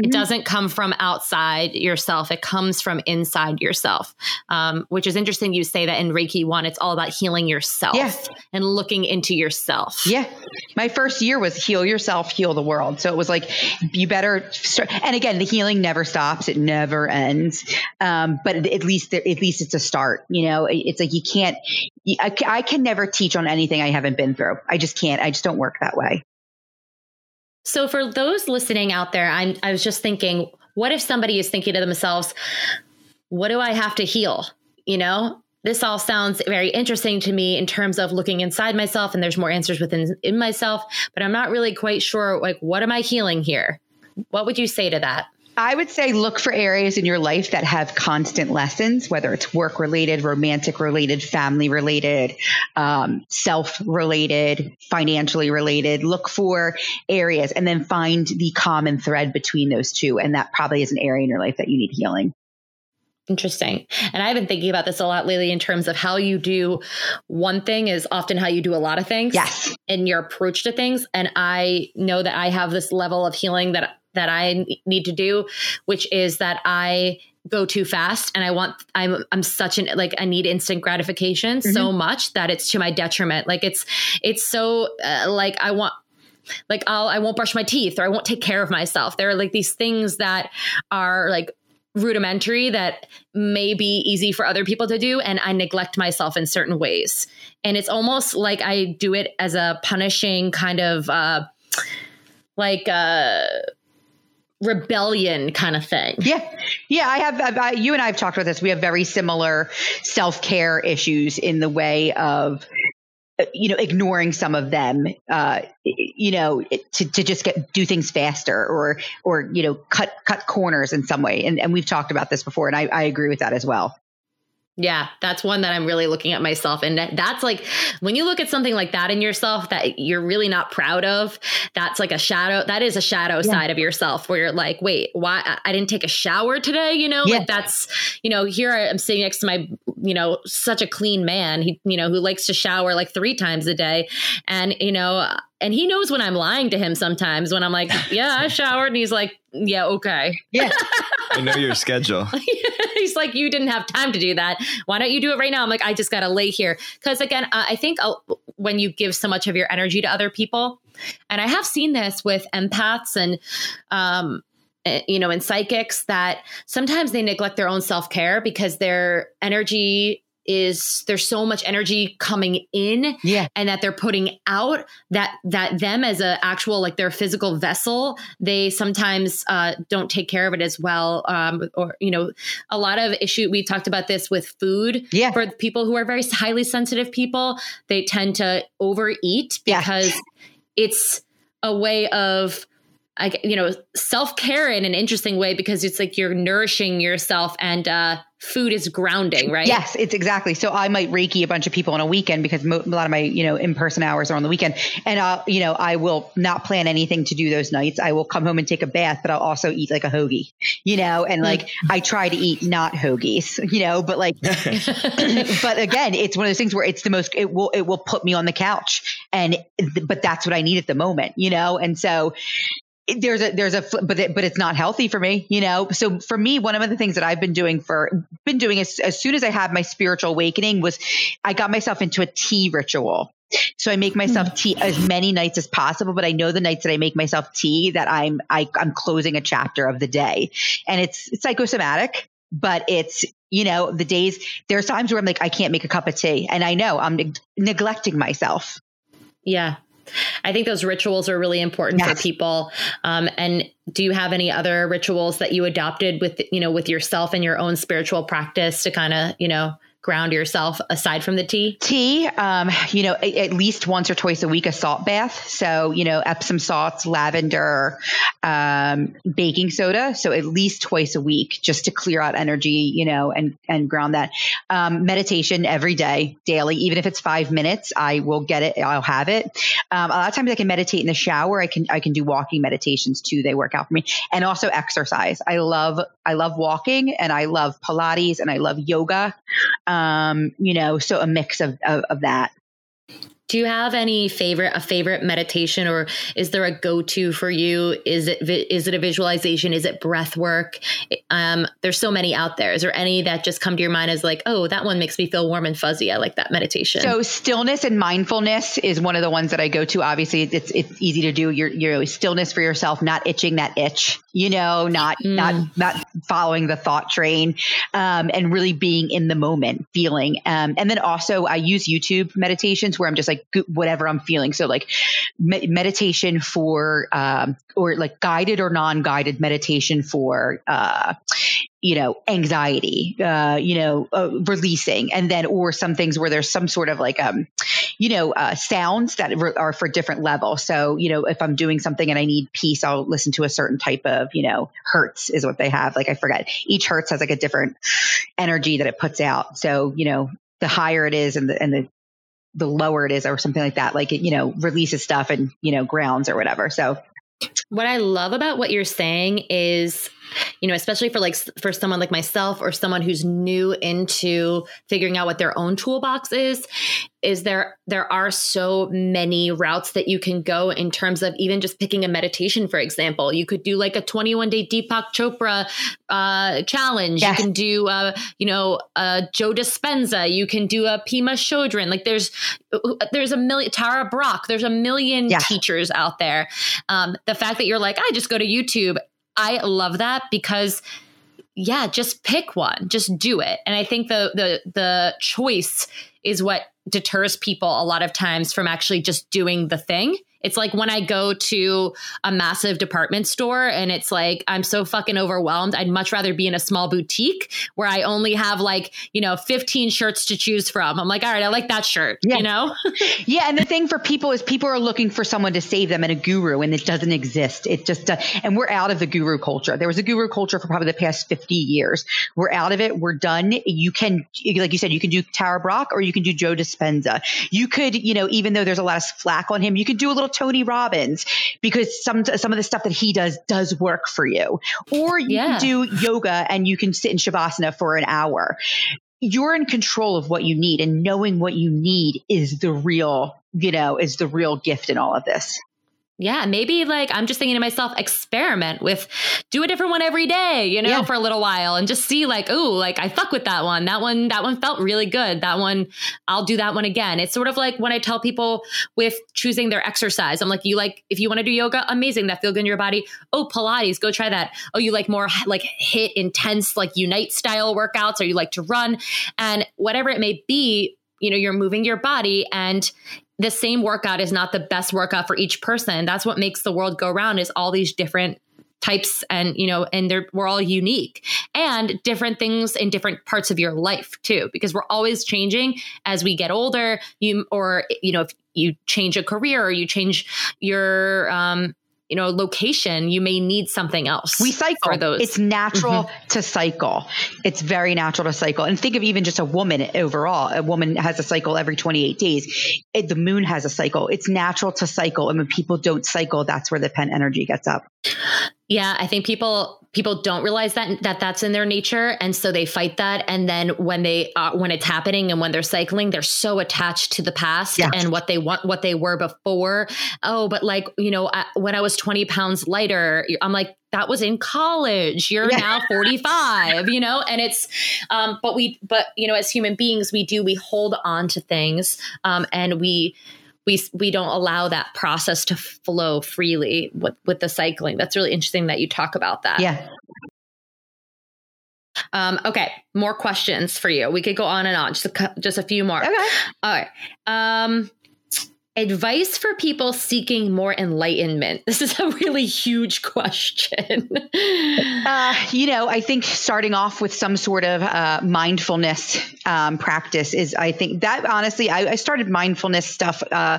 Mhm. It doesn't come from outside yourself. It comes from inside yourself, um, which is interesting. You say that in Reiki one, it's all about healing yourself Yeah. and looking into yourself. Yeah. My first year was heal yourself, heal the world. So it was like, you better start. And again, the healing never stops. It never ends. Um, but at at least, there, at least it's a start. You know, it's like you can't, I, I can never teach on anything I haven't been through. I just can't. I just don't work that way. So for those listening out there, I'm I was just thinking, what if somebody is thinking to themselves, what do I have to heal? You know, this all sounds very interesting to me in terms of looking inside myself and there's more answers within in myself, but I'm not really quite sure like what am I healing here? What would you say to that? I would say look for areas in your life that have constant lessons, whether it's work related, romantic related, family related, um, self related, financially related. Look for areas and then find the common thread between those two. And that probably is an area in your life that you need healing. Interesting. And I've been thinking about this a lot lately in terms of how you do one thing is often how you do a lot of things. Yes. in your approach to things and i know that i have this level of healing that that i need to do which is that i go too fast and i want i'm i'm such an like i need instant gratification so much that it's to my detriment like it's it's so uh, like i want like I'll I won't brush my teeth or I won't take care of myself. There are like these things that are like rudimentary that may be easy for other people to do and I neglect myself in certain ways. And it's almost like I do it as a punishing kind of uh like uh rebellion kind of thing. Yeah. Yeah. I have, I've- you and I have talked about this. We have very similar self care issues in the way of, you know, ignoring some of them, uh, you know, to, to just get, do things faster or, or, you know, cut, cut corners in some way. And, and we've talked about this before and I, I agree with that as well. Yeah, that's one that I'm really looking at myself. And that's like when you look at something like that in yourself that you're really not proud of, that's like a shadow. That is a shadow side of yourself where you're like, wait, why I- I didn't take a shower today? You know, Yeah. like that's, you know, here I am sitting next to my, you know, such a clean man, he, you know, who likes to shower like three times a day. And, you know, and he knows when I'm lying to him sometimes when I'm like, yeah, I showered. And he's like, yeah, okay. Yeah. I know your schedule. He's like, you didn't have time to do that. Why don't you do it right now? I'm like, I just got to lay here. Because again, uh, I think uh, when you give so much of your energy to other people, and I have seen this with empaths and, um, eh, you know, in psychics that sometimes they neglect their own self care because their energy is there's so much energy coming in Yeah. and that they're putting out that that them as a actual like their physical vessel they sometimes uh, don't take care of it as well um, or you know a lot of issue we talked about this with food Yeah. for people who are very highly sensitive people they tend to overeat Yeah. because it's a way of I, you know self-care in an interesting way because it's like you're nourishing yourself and uh, food is grounding right Yes, it's exactly. So I might Reiki a bunch of people on a weekend because mo- a lot of my, you know, in-person hours are on the weekend. And I'll, you know, I will not plan anything to do those nights. I will come home and take a bath, but I'll also eat like a hoagie, you know, and hmm. like I try to eat not hoagies, you know, but like, but again, it's one of those things where it's the most, it will, it will put me on the couch and, but that's what I need at the moment, you know? And so there's a there's a but it, but it's not healthy for me you know? So for me one of the things that i've been doing for been doing as, as soon as i had my spiritual awakening was i got myself into a tea ritual. So I make myself hmm. tea as many nights as possible, but I know the nights that I make myself tea that I'm I, am i am closing a chapter of the day, and it's, it's psychosomatic, but it's you know the days there's times where I'm like I can't make a cup of tea, and I know I'm neg- neglecting myself. Yeah, I think those rituals are really important yes. for people. Um, and do you have any other rituals that you adopted with, you know, with yourself and your own spiritual practice to kind of, you know, ground yourself aside from the tea? Tea, um, you know, at least once or twice a week, a salt bath. So, you know, Epsom salts, lavender, um, baking soda. So at least twice a week just to clear out energy, you know, and, and ground that. Um, meditation every day, daily, even if it's five minutes, I will get it. I'll have it. Um, a lot of times I can meditate in the shower. I can, I can do walking meditations too. They work out for me and also exercise. I love, I love walking and I love Pilates and I love yoga. Um, you know, so a mix of, of, of that. Do you have any favorite a favorite meditation or is there a go-to for you? Is it is it a visualization? Is it breath work? Um, there's so many out there. Is there any that just come to your mind as like, "Oh, that one makes me feel warm and fuzzy. I like that meditation." So, stillness and mindfulness is one of the ones that I go to. Obviously, it's it's easy to do. Your your stillness for yourself, not itching that itch, you know, not mm. not not following the thought train, um, and really being in the moment, feeling. Um, and then also I use YouTube meditations where I'm just like like whatever I'm feeling. So like me- meditation for, um, or like guided or non-guided meditation for, uh, you know, anxiety, uh, you know, uh, releasing, and then or some things where there's some sort of like, um, you know, uh, sounds that re- are for different levels. So, you know, if I'm doing something and I need peace, I'll listen to a certain type of, you know, hertz is what they have. Like I forget, each hertz has like a different energy that it puts out. So, you know, the higher it is and the and the the lower it is or something like that like it you know releases stuff and you know grounds or whatever. So what i love about what you're saying is you know especially for like for someone like myself or someone who's new into figuring out what their own toolbox is is there there are so many routes that you can go in terms of even just picking a meditation for example. You could do like a 21 day deepak chopra uh, challenge. Yes. you can do uh, you know uh, joe dispenza. You can do a pema chodron. Like there's there's a million tara brach there's a million yes. teachers out there. Um, the fact that you're like i just go to youtube I love that because yeah, just pick one, just do it. And I think the the the choice is what deters people a lot of times from actually just doing the thing. It's like when I go to a massive department store and it's like, I'm so fucking overwhelmed. I'd much rather be in a small boutique where I only have like, you know, 15 shirts to choose from. I'm like, all right, I like that shirt, yeah. you know? yeah. And the thing for people is people are looking for someone to save them and a guru and it doesn't exist. It just, uh, and we're out of the guru culture. There was a guru culture for probably the past 50 years. We're out of it. We're done. You can, like you said, you can do Tara Brach or you can do Joe Dispenza. You could, you know, even though there's a lot of flack on him, you could do a little Tony Robbins because some some of the stuff that he does does work for you. Or you yeah. can do yoga and you can sit in shavasana for an hour. You're in control of what you need and knowing what you need is the real, you know, is the real gift in all of this. Yeah, maybe like I'm just thinking to myself, experiment with do a different one every day, you know, yeah. for a little while and just see like, oh, like I fuck with that one. That one, that one felt really good. That one, I'll do that one again. It's sort of like when I tell people with choosing their exercise, I'm like, you like, if you want to do yoga, amazing. That feel good in your body. Oh, Pilates, go try that. Oh, you like more like hit intense, like unite style workouts, or you like to run and whatever it may be, you know, you're moving your body and the same workout is not the best workout for each person. That's what makes the world go around is all these different types and you know and they're we're all unique and different things in different parts of your life too because we're always changing as we get older you or you know if you change a career or you change your um you know location you may need something else we cycle. for those. It's natural mm-hmm. to cycle. It's very natural to cycle. And think of even just a woman overall. A woman has a cycle every 28 days. It, the moon has a cycle. It's natural to cycle. And when people don't cycle that's where the pent energy gets up. Yeah i think people people don't realize that that that's in their nature. And so they fight that. And then when they uh, when it's happening and when they're cycling they're so attached to the past and what they want what they were before. Oh but like you know I, when i was 20 pounds lighter i'm like that was in college. You're yeah. now 45 you know? And it's um but we but you know as human beings we do we hold on to things um and we we we don't allow that process to flow freely with with the cycling. That's really interesting that you talk about that. Yeah. Um, okay, more questions for you. We could go on and on. Just a, just a few more. Okay. All right. Um, Advice for people seeking more enlightenment. This is a really huge question. uh, you know, I think starting off with some sort of uh, mindfulness um, practice is, I think that honestly, I, I started mindfulness stuff uh,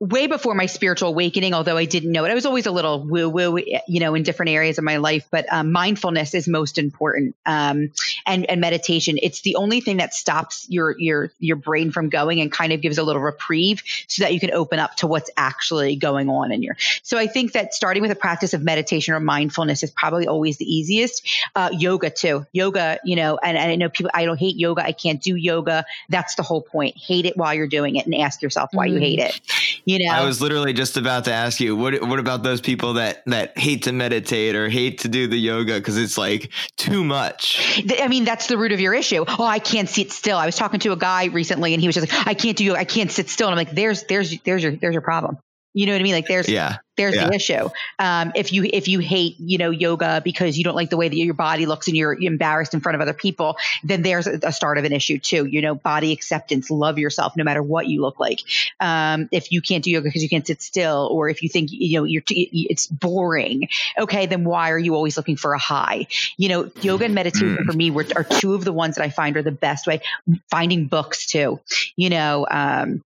way before my spiritual awakening, although I didn't know it. I was always a little woo woo, you know, in different areas of my life, but um, mindfulness is most important. Um, and, and meditation, it's the only thing that stops your, your, your brain from going and kind of gives a little reprieve so that you can open up to what's actually going on in your. So I think that starting with a practice of meditation or mindfulness is probably always the easiest. Uh, yoga too. Yoga, you know, and, and I know people, I don't hate yoga. I can't do yoga. That's the whole point. Hate it while you're doing it and ask yourself why mm. you hate it you know, I was literally just about to ask you what what about those people that that hate to meditate or hate to do the yoga because it's like too much. I mean, that's the root of your issue. Oh, I can't sit still. I was talking to a guy recently, and he was just like, I can't do yoga. I can't sit still. And I'm like, there's there's there's your there's your problem. You know what I mean? Like there's yeah. there's yeah. the issue. Um, if you if you hate you know yoga because you don't like the way that your body looks and you're embarrassed in front of other people, then there's a, start of an issue too. You know, body acceptance, love yourself no matter what you look like. Um, if you can't do yoga because you can't sit still, or if you think you know you're t- it's boring, okay, then why are you always looking for a high? You know, yoga and meditation mm. for me were, are two of the ones that I find are the best way. Finding books too. You know. Um,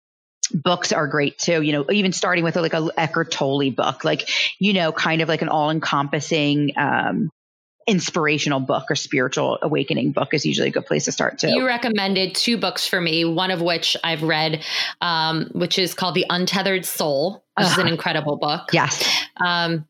books are great too you know even starting with like a eckhart tolle book like you know kind of like an all-encompassing um inspirational book or spiritual awakening book is usually a good place to start too. You recommended two books for me, one of which I've read, um, which is called The Untethered Soul, which uh, is an incredible book. Yes. Um,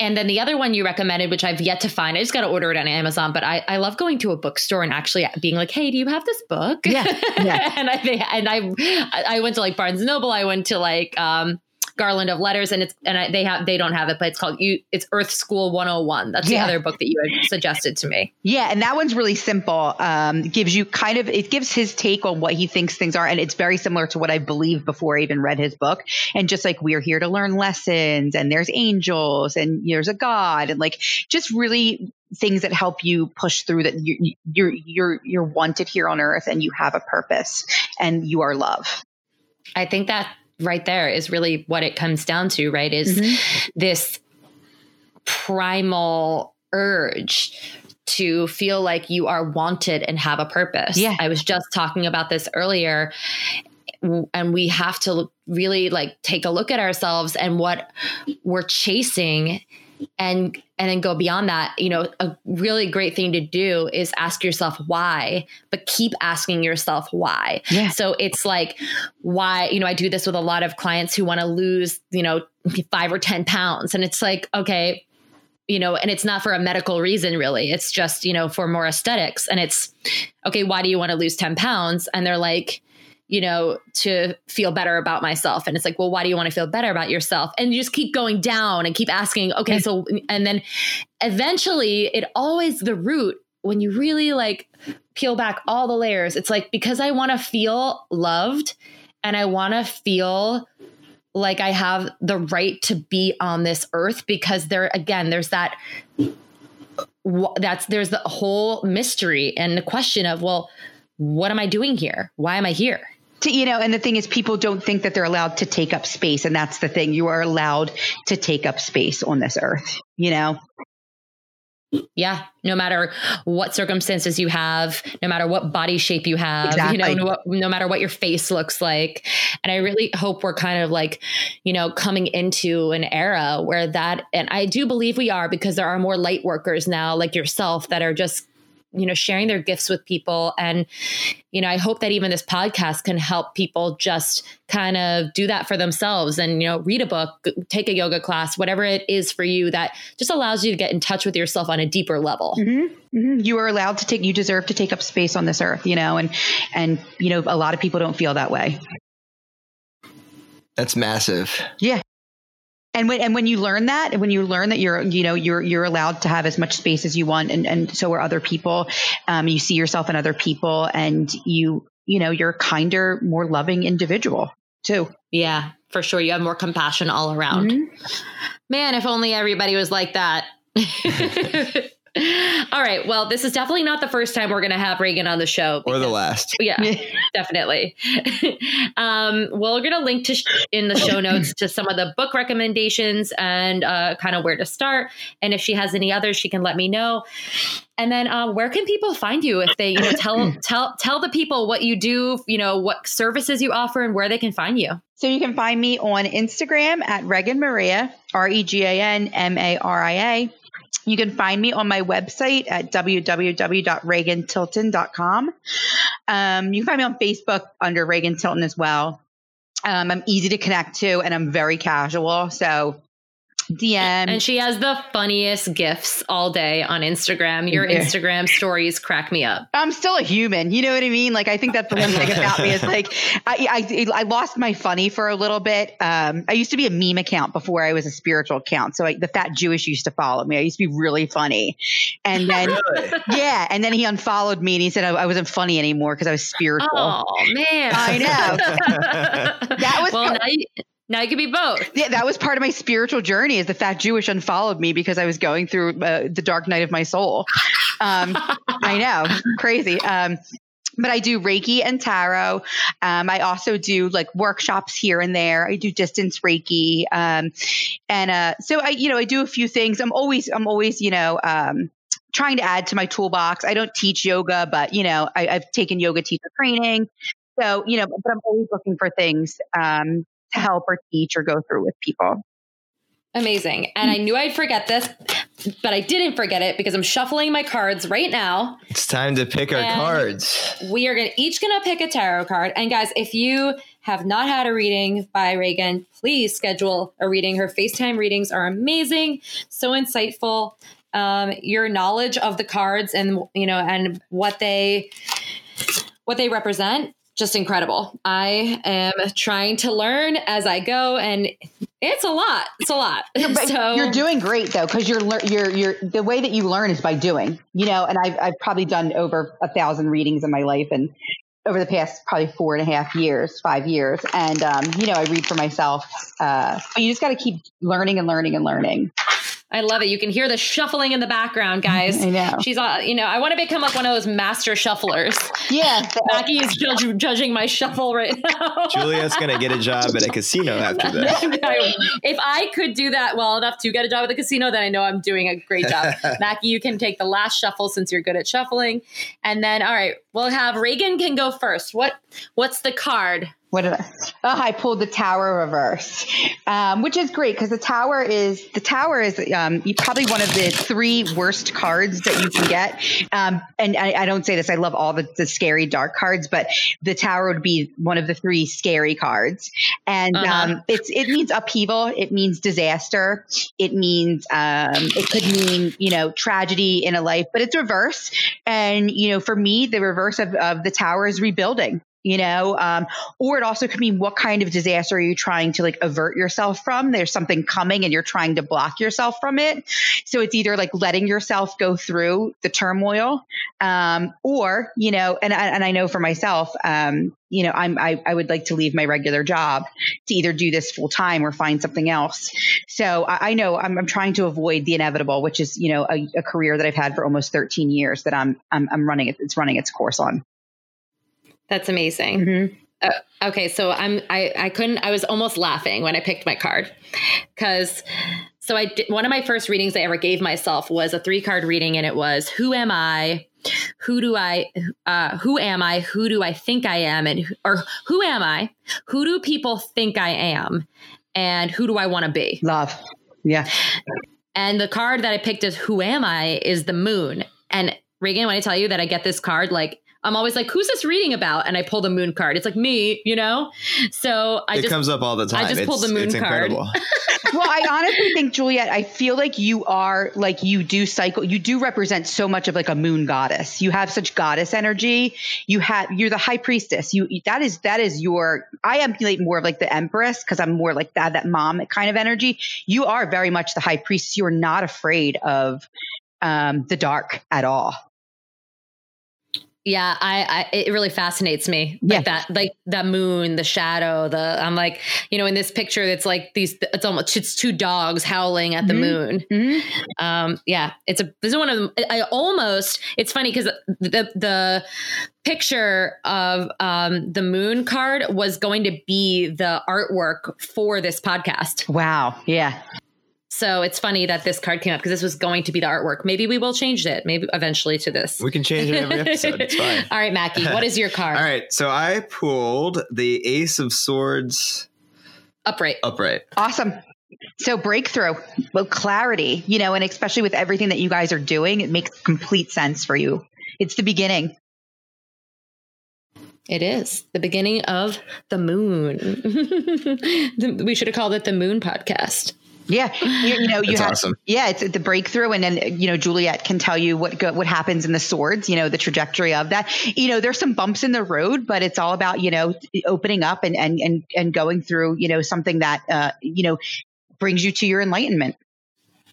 and then the other one you recommended, which I've yet to find, I just got to order it on Amazon. But I, I love going to a bookstore and actually being like, "Hey, do you have this book?" Yeah, yeah. and I and I I went to like Barnes Noble. I went to like um, garland of letters and it's and I, they have they don't have it but it's called you it's earth school 101 that's yeah. the other book that you had suggested to me. Yeah and that one's really simple. Um, gives you kind of it gives his take on what he thinks things are and it's very similar to what i believed before i even read his book. And just like we're here to learn lessons and there's angels and there's a god and like just really things that help you push through that you, you're you're you're wanted here on earth and you have a purpose and you are love. I think that right there is really what it comes down to, right? Is mm-hmm. this primal urge to feel like you are wanted and have a purpose. Yeah. I was just talking about this earlier and we have to really like take a look at ourselves and what we're chasing and and then go beyond that you know a really great thing to do is ask yourself why but keep asking yourself why. Yeah. so it's like why you know i do this with a lot of clients who want to lose you know 5 or 10 pounds and it's like okay you know and it's not for a medical reason really. It's just you know for more aesthetics and it's okay why do you want to lose 10 pounds? And they're like you know, to feel better about myself. And it's like, well, why do you want to feel better about yourself? And you just keep going down and keep asking, okay, so, and then eventually it always the root when you really like peel back all the layers, it's like because I want to feel loved and I want to feel like I have the right to be on this earth because there, again, there's that that's there's the whole mystery and the question of well what am i doing here why am i here to, you know, and the thing is, people don't think that they're allowed to take up space. And that's the thing. You are allowed to take up space on this earth, you know? Yeah, no matter what circumstances you have, no matter what body shape you have, exactly. you know, no, no, matter what your face looks like. And I really hope we're kind of like, you know, coming into an era where that, and I do believe we are because there are more light workers now, like yourself, that are just you know, sharing their gifts with people. And, you know, I hope that even this podcast can help people just kind of do that for themselves and, you know, read a book, take a yoga class, whatever it is for you that just allows you to get in touch with yourself on a deeper level. Mm-hmm. Mm-hmm. You are allowed to take, you deserve to take up space on this earth, you know, and, and, you know, a lot of people don't feel that way. That's massive. Yeah. And when and when you learn that, when you learn that you're you know you're you're allowed to have as much space as you want, and and so are other people. Um, you see yourself in other people, and you you know you're a kinder, more loving individual too. Yeah, for sure. You have more compassion all around. Mm-hmm. Man, if only everybody was like that. All right. Well, this is definitely not the first time we're going to have Regan on the show. Because, or the last. Yeah, definitely. um, well, we're going to link to sh- in the show notes to some of the book recommendations and uh, kind of where to start. And if she has any others, she can let me know. And then, uh, where can people find you if they, you know, tell tell tell the people what you do, you know, what services you offer, and where they can find you. So you can find me on Instagram at Regan Maria, R E G A N M A R I A. You can find me on my website at www.regantilton.com. Um, you can find me on Facebook under Regan Tilton as well. Um, I'm easy to connect to and I'm very casual. So DM. And she has the funniest gifts all day on Instagram. Your yeah. Instagram stories crack me up. I'm still a human. You know what I mean? Like, I think that's the one thing about me is like, I, I, I, lost my funny for a little bit. Um, I used to be a meme account before I was a spiritual account. So I, the fat Jewish used to follow me. I used to be really funny. And then, really? yeah. And then he unfollowed me and he said I, I wasn't funny anymore because I was spiritual. Oh, man. I know. that was well, now you, now you can be both. Yeah, that was part of my spiritual journey. Is the fat Jewish unfollowed me because I was going through uh, the dark night of my soul. Um, I know, crazy. Um, but I do Reiki and tarot. Um, I also do like workshops here and there. I do distance Reiki, um, and uh, so I, you know, I do a few things. I'm always, I'm always, you know, um, trying to add to my toolbox. I don't teach yoga, but you know, I, have taken yoga teacher training. So, you know, but I'm always looking for things um, to help or teach or go through with people. Amazing. And I knew I'd forget this, but I didn't forget it because I'm shuffling my cards right now. It's time to pick our cards. We are gonna each gonna pick a tarot card. And guys, if you have not had a reading by Regan, please schedule a reading. Her FaceTime readings are amazing, so insightful. Um, your knowledge of the cards and you know and what they what they represent just incredible. I am trying to learn as I go, and it's a lot. It's a lot. so you're doing great though, because you're you're you're the way that you learn is by doing. You know, and I've I've probably done over a thousand readings in my life, and over the past probably four and a half years, five years, and um, you know, I read for myself. Uh, but you just got to keep learning and learning and learning. I love it. You can hear the shuffling in the background, guys. I know. She's, uh, you know, I want to become like one of those master shufflers. Yeah. Mackie is judge, judging my shuffle right now. Juliet's going to get a job at a casino after this. if I could do that well enough to get a job at the casino, then I know I'm doing a great job. Mackie, you can take the last shuffle since you're good at shuffling. And then, all right, we'll have Regan can go first. What, what's the card? What did I? Oh, I pulled the tower reverse, um, which is great because the tower is the tower is um, probably one of the three worst cards that you can get. Um, and I, I, don't say this; I love all the, the, scary dark cards, but the tower would be one of the three scary cards. And uh-huh. Um, it's it means upheaval, it means disaster, it means um, it could mean you know tragedy in a life, but it's reverse. And you know, for me, the reverse of, of the tower is rebuilding you know um, or it also could mean what kind of disaster are you trying to like avert yourself from? There's something coming and you're trying to block yourself from it. So it's either like letting yourself go through the turmoil um, or you know and, and i know for myself um, you know i'm I, I, would like to leave my regular job to either do this full time or find something else. So i, I know I'm, I'm, trying to avoid the inevitable which is you know a, a, career that i've had for almost 13 years that i'm i'm, I'm running it, it's running its course on that's amazing. Mm-hmm. Uh, okay, so I'm I I couldn't I was almost laughing when I picked my card. Because so I did, one of my first readings I ever gave myself was a three card reading and it was who am I? Who do I uh, who am I? Who do I think I am? And or who am I? Who do people think I am? And who do I want to be? Love. Yeah. And the card that I picked is who am I? Is the moon. And Regan, when I tell you that I get this card, like I'm always like, who's this reading about? And I pull the moon card. It's like me, you know? So I it just comes up all the time. I just pulled It's- the moon it's card. incredible. well, I honestly think Juliet, I feel like you are like you do cycle, you do represent so much of like a moon goddess. You have such goddess energy. You have you're the high priestess. You that is that is your I emulate more of like the empress because I'm more like that that mom kind of energy. You are very much the high priestess. You are not afraid of um the dark at all. Yeah, I, I it really fascinates me. Yeah. Like that like the moon, the shadow, the I'm like, you know, in this picture it's like these it's almost it's two dogs howling at the Mhm. moon. Um yeah, it's a this is one of them I almost it's funny cuz the the picture of um the moon card was going to be the artwork for this podcast. Wow. Yeah. So it's funny that this card came up because this was going to be the artwork. Maybe we will change it maybe eventually to this. we can change it every episode. It's fine. All right, Mackie, what is your card? All right. So I pulled the Ace of Swords Upright. upright. Awesome. So breakthrough, well, clarity, you know, and especially with everything that you guys are doing, it makes complete sense for you. It's the beginning. It is the beginning of the moon. We should have called it the Moon Podcast. Yeah, you, you know, you have awesome. yeah, it's the breakthrough, and then you know Juliet can tell you what go, what happens in the swords, you know, the trajectory of that. You know, there's some bumps in the road, but it's all about you know opening up and and and and going through you know something that uh, you know brings you to your enlightenment.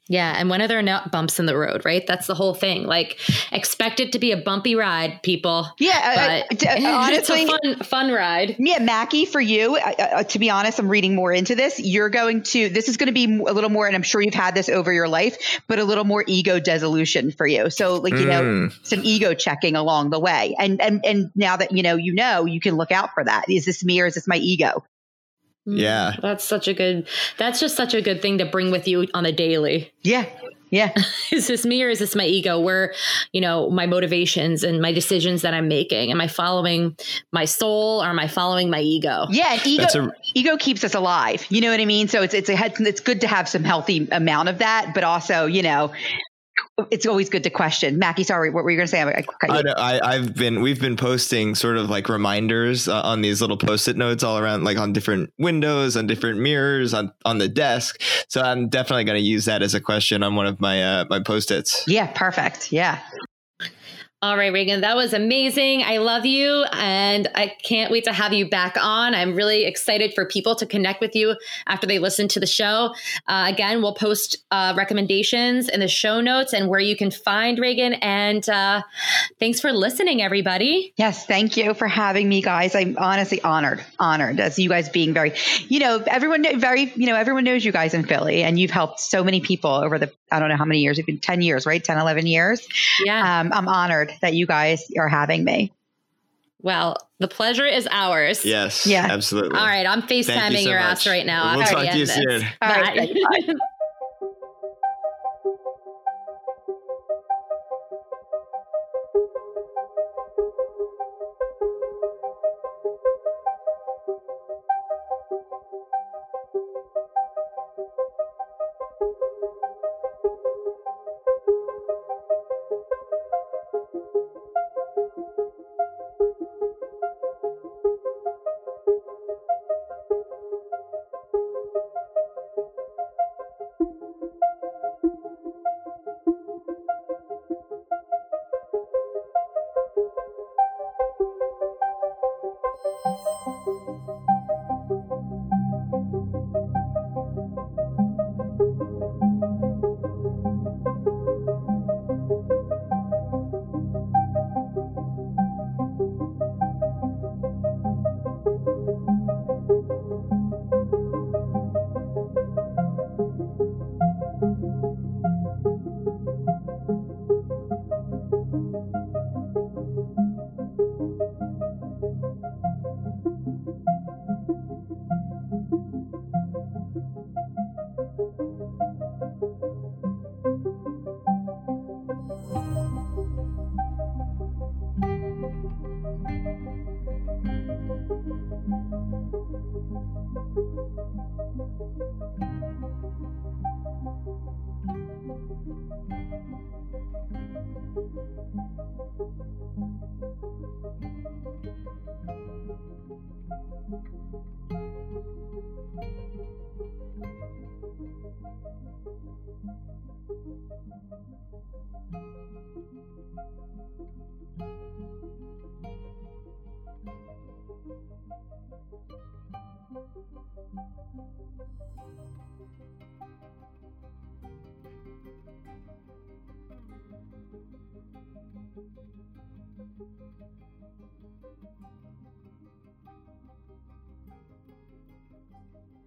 Yeah, and when are there not bumps in the road? Right, that's the whole thing. Like, expect it to be a bumpy ride, people. Yeah, But uh, uh, honestly, it's a fun, fun ride. Yeah, Mackie, for you, uh, uh, to be honest, I'm reading more into this. You're going to, this is going to be a little more, and I'm sure you've had this over your life, but a little more ego dissolution for you. So, like, you know, Mm. some ego checking along the way. And, and, and now that, you know, you know, you can look out for that. Is this me or is this my ego? Yeah. Mm, that's such a good. That's just such a good thing to bring with you on a daily. Yeah. Yeah. is this me or is this my ego where you know my motivations and my decisions that i'm making am i following my soul or am i following my ego Yeah. And ego, a ego keeps us alive. You know what I mean? So it's, it's a, it's good to have some healthy amount of that, but also, you know, it's always good to question. Mackie, sorry, what were you going to say? I, I cut you. I, know- I, I've been we've been posting sort of like reminders uh, on these little post-it notes all around, like on different windows, on different mirrors, on on the desk. So I'm definitely going to use that as a question on one of my uh, my post-its. yeah. Perfect. Yeah. All right regan that was amazing i love you and i can't wait to have you back on i'm really excited for people to connect with you after they listen to the show uh, again we'll post uh, recommendations in the show notes and where you can find regan and uh, thanks for listening everybody Yes, thank you for having me, guys. I'm honestly honored, honored as you guys being very, you know, everyone very, you know, everyone knows you guys in Philly, and you've helped so many people over the, I don't know how many years, it's been ten years, right? 10, 11 years. yeah Um, I'm honored that you guys are having me. well the pleasure is ours Yes. Yeah. Absolutely. All right, I'm Thank you FaceTiming so your much. ass right now. We'll I've talk to you this. soon. All right, Bye. bye. Thank you.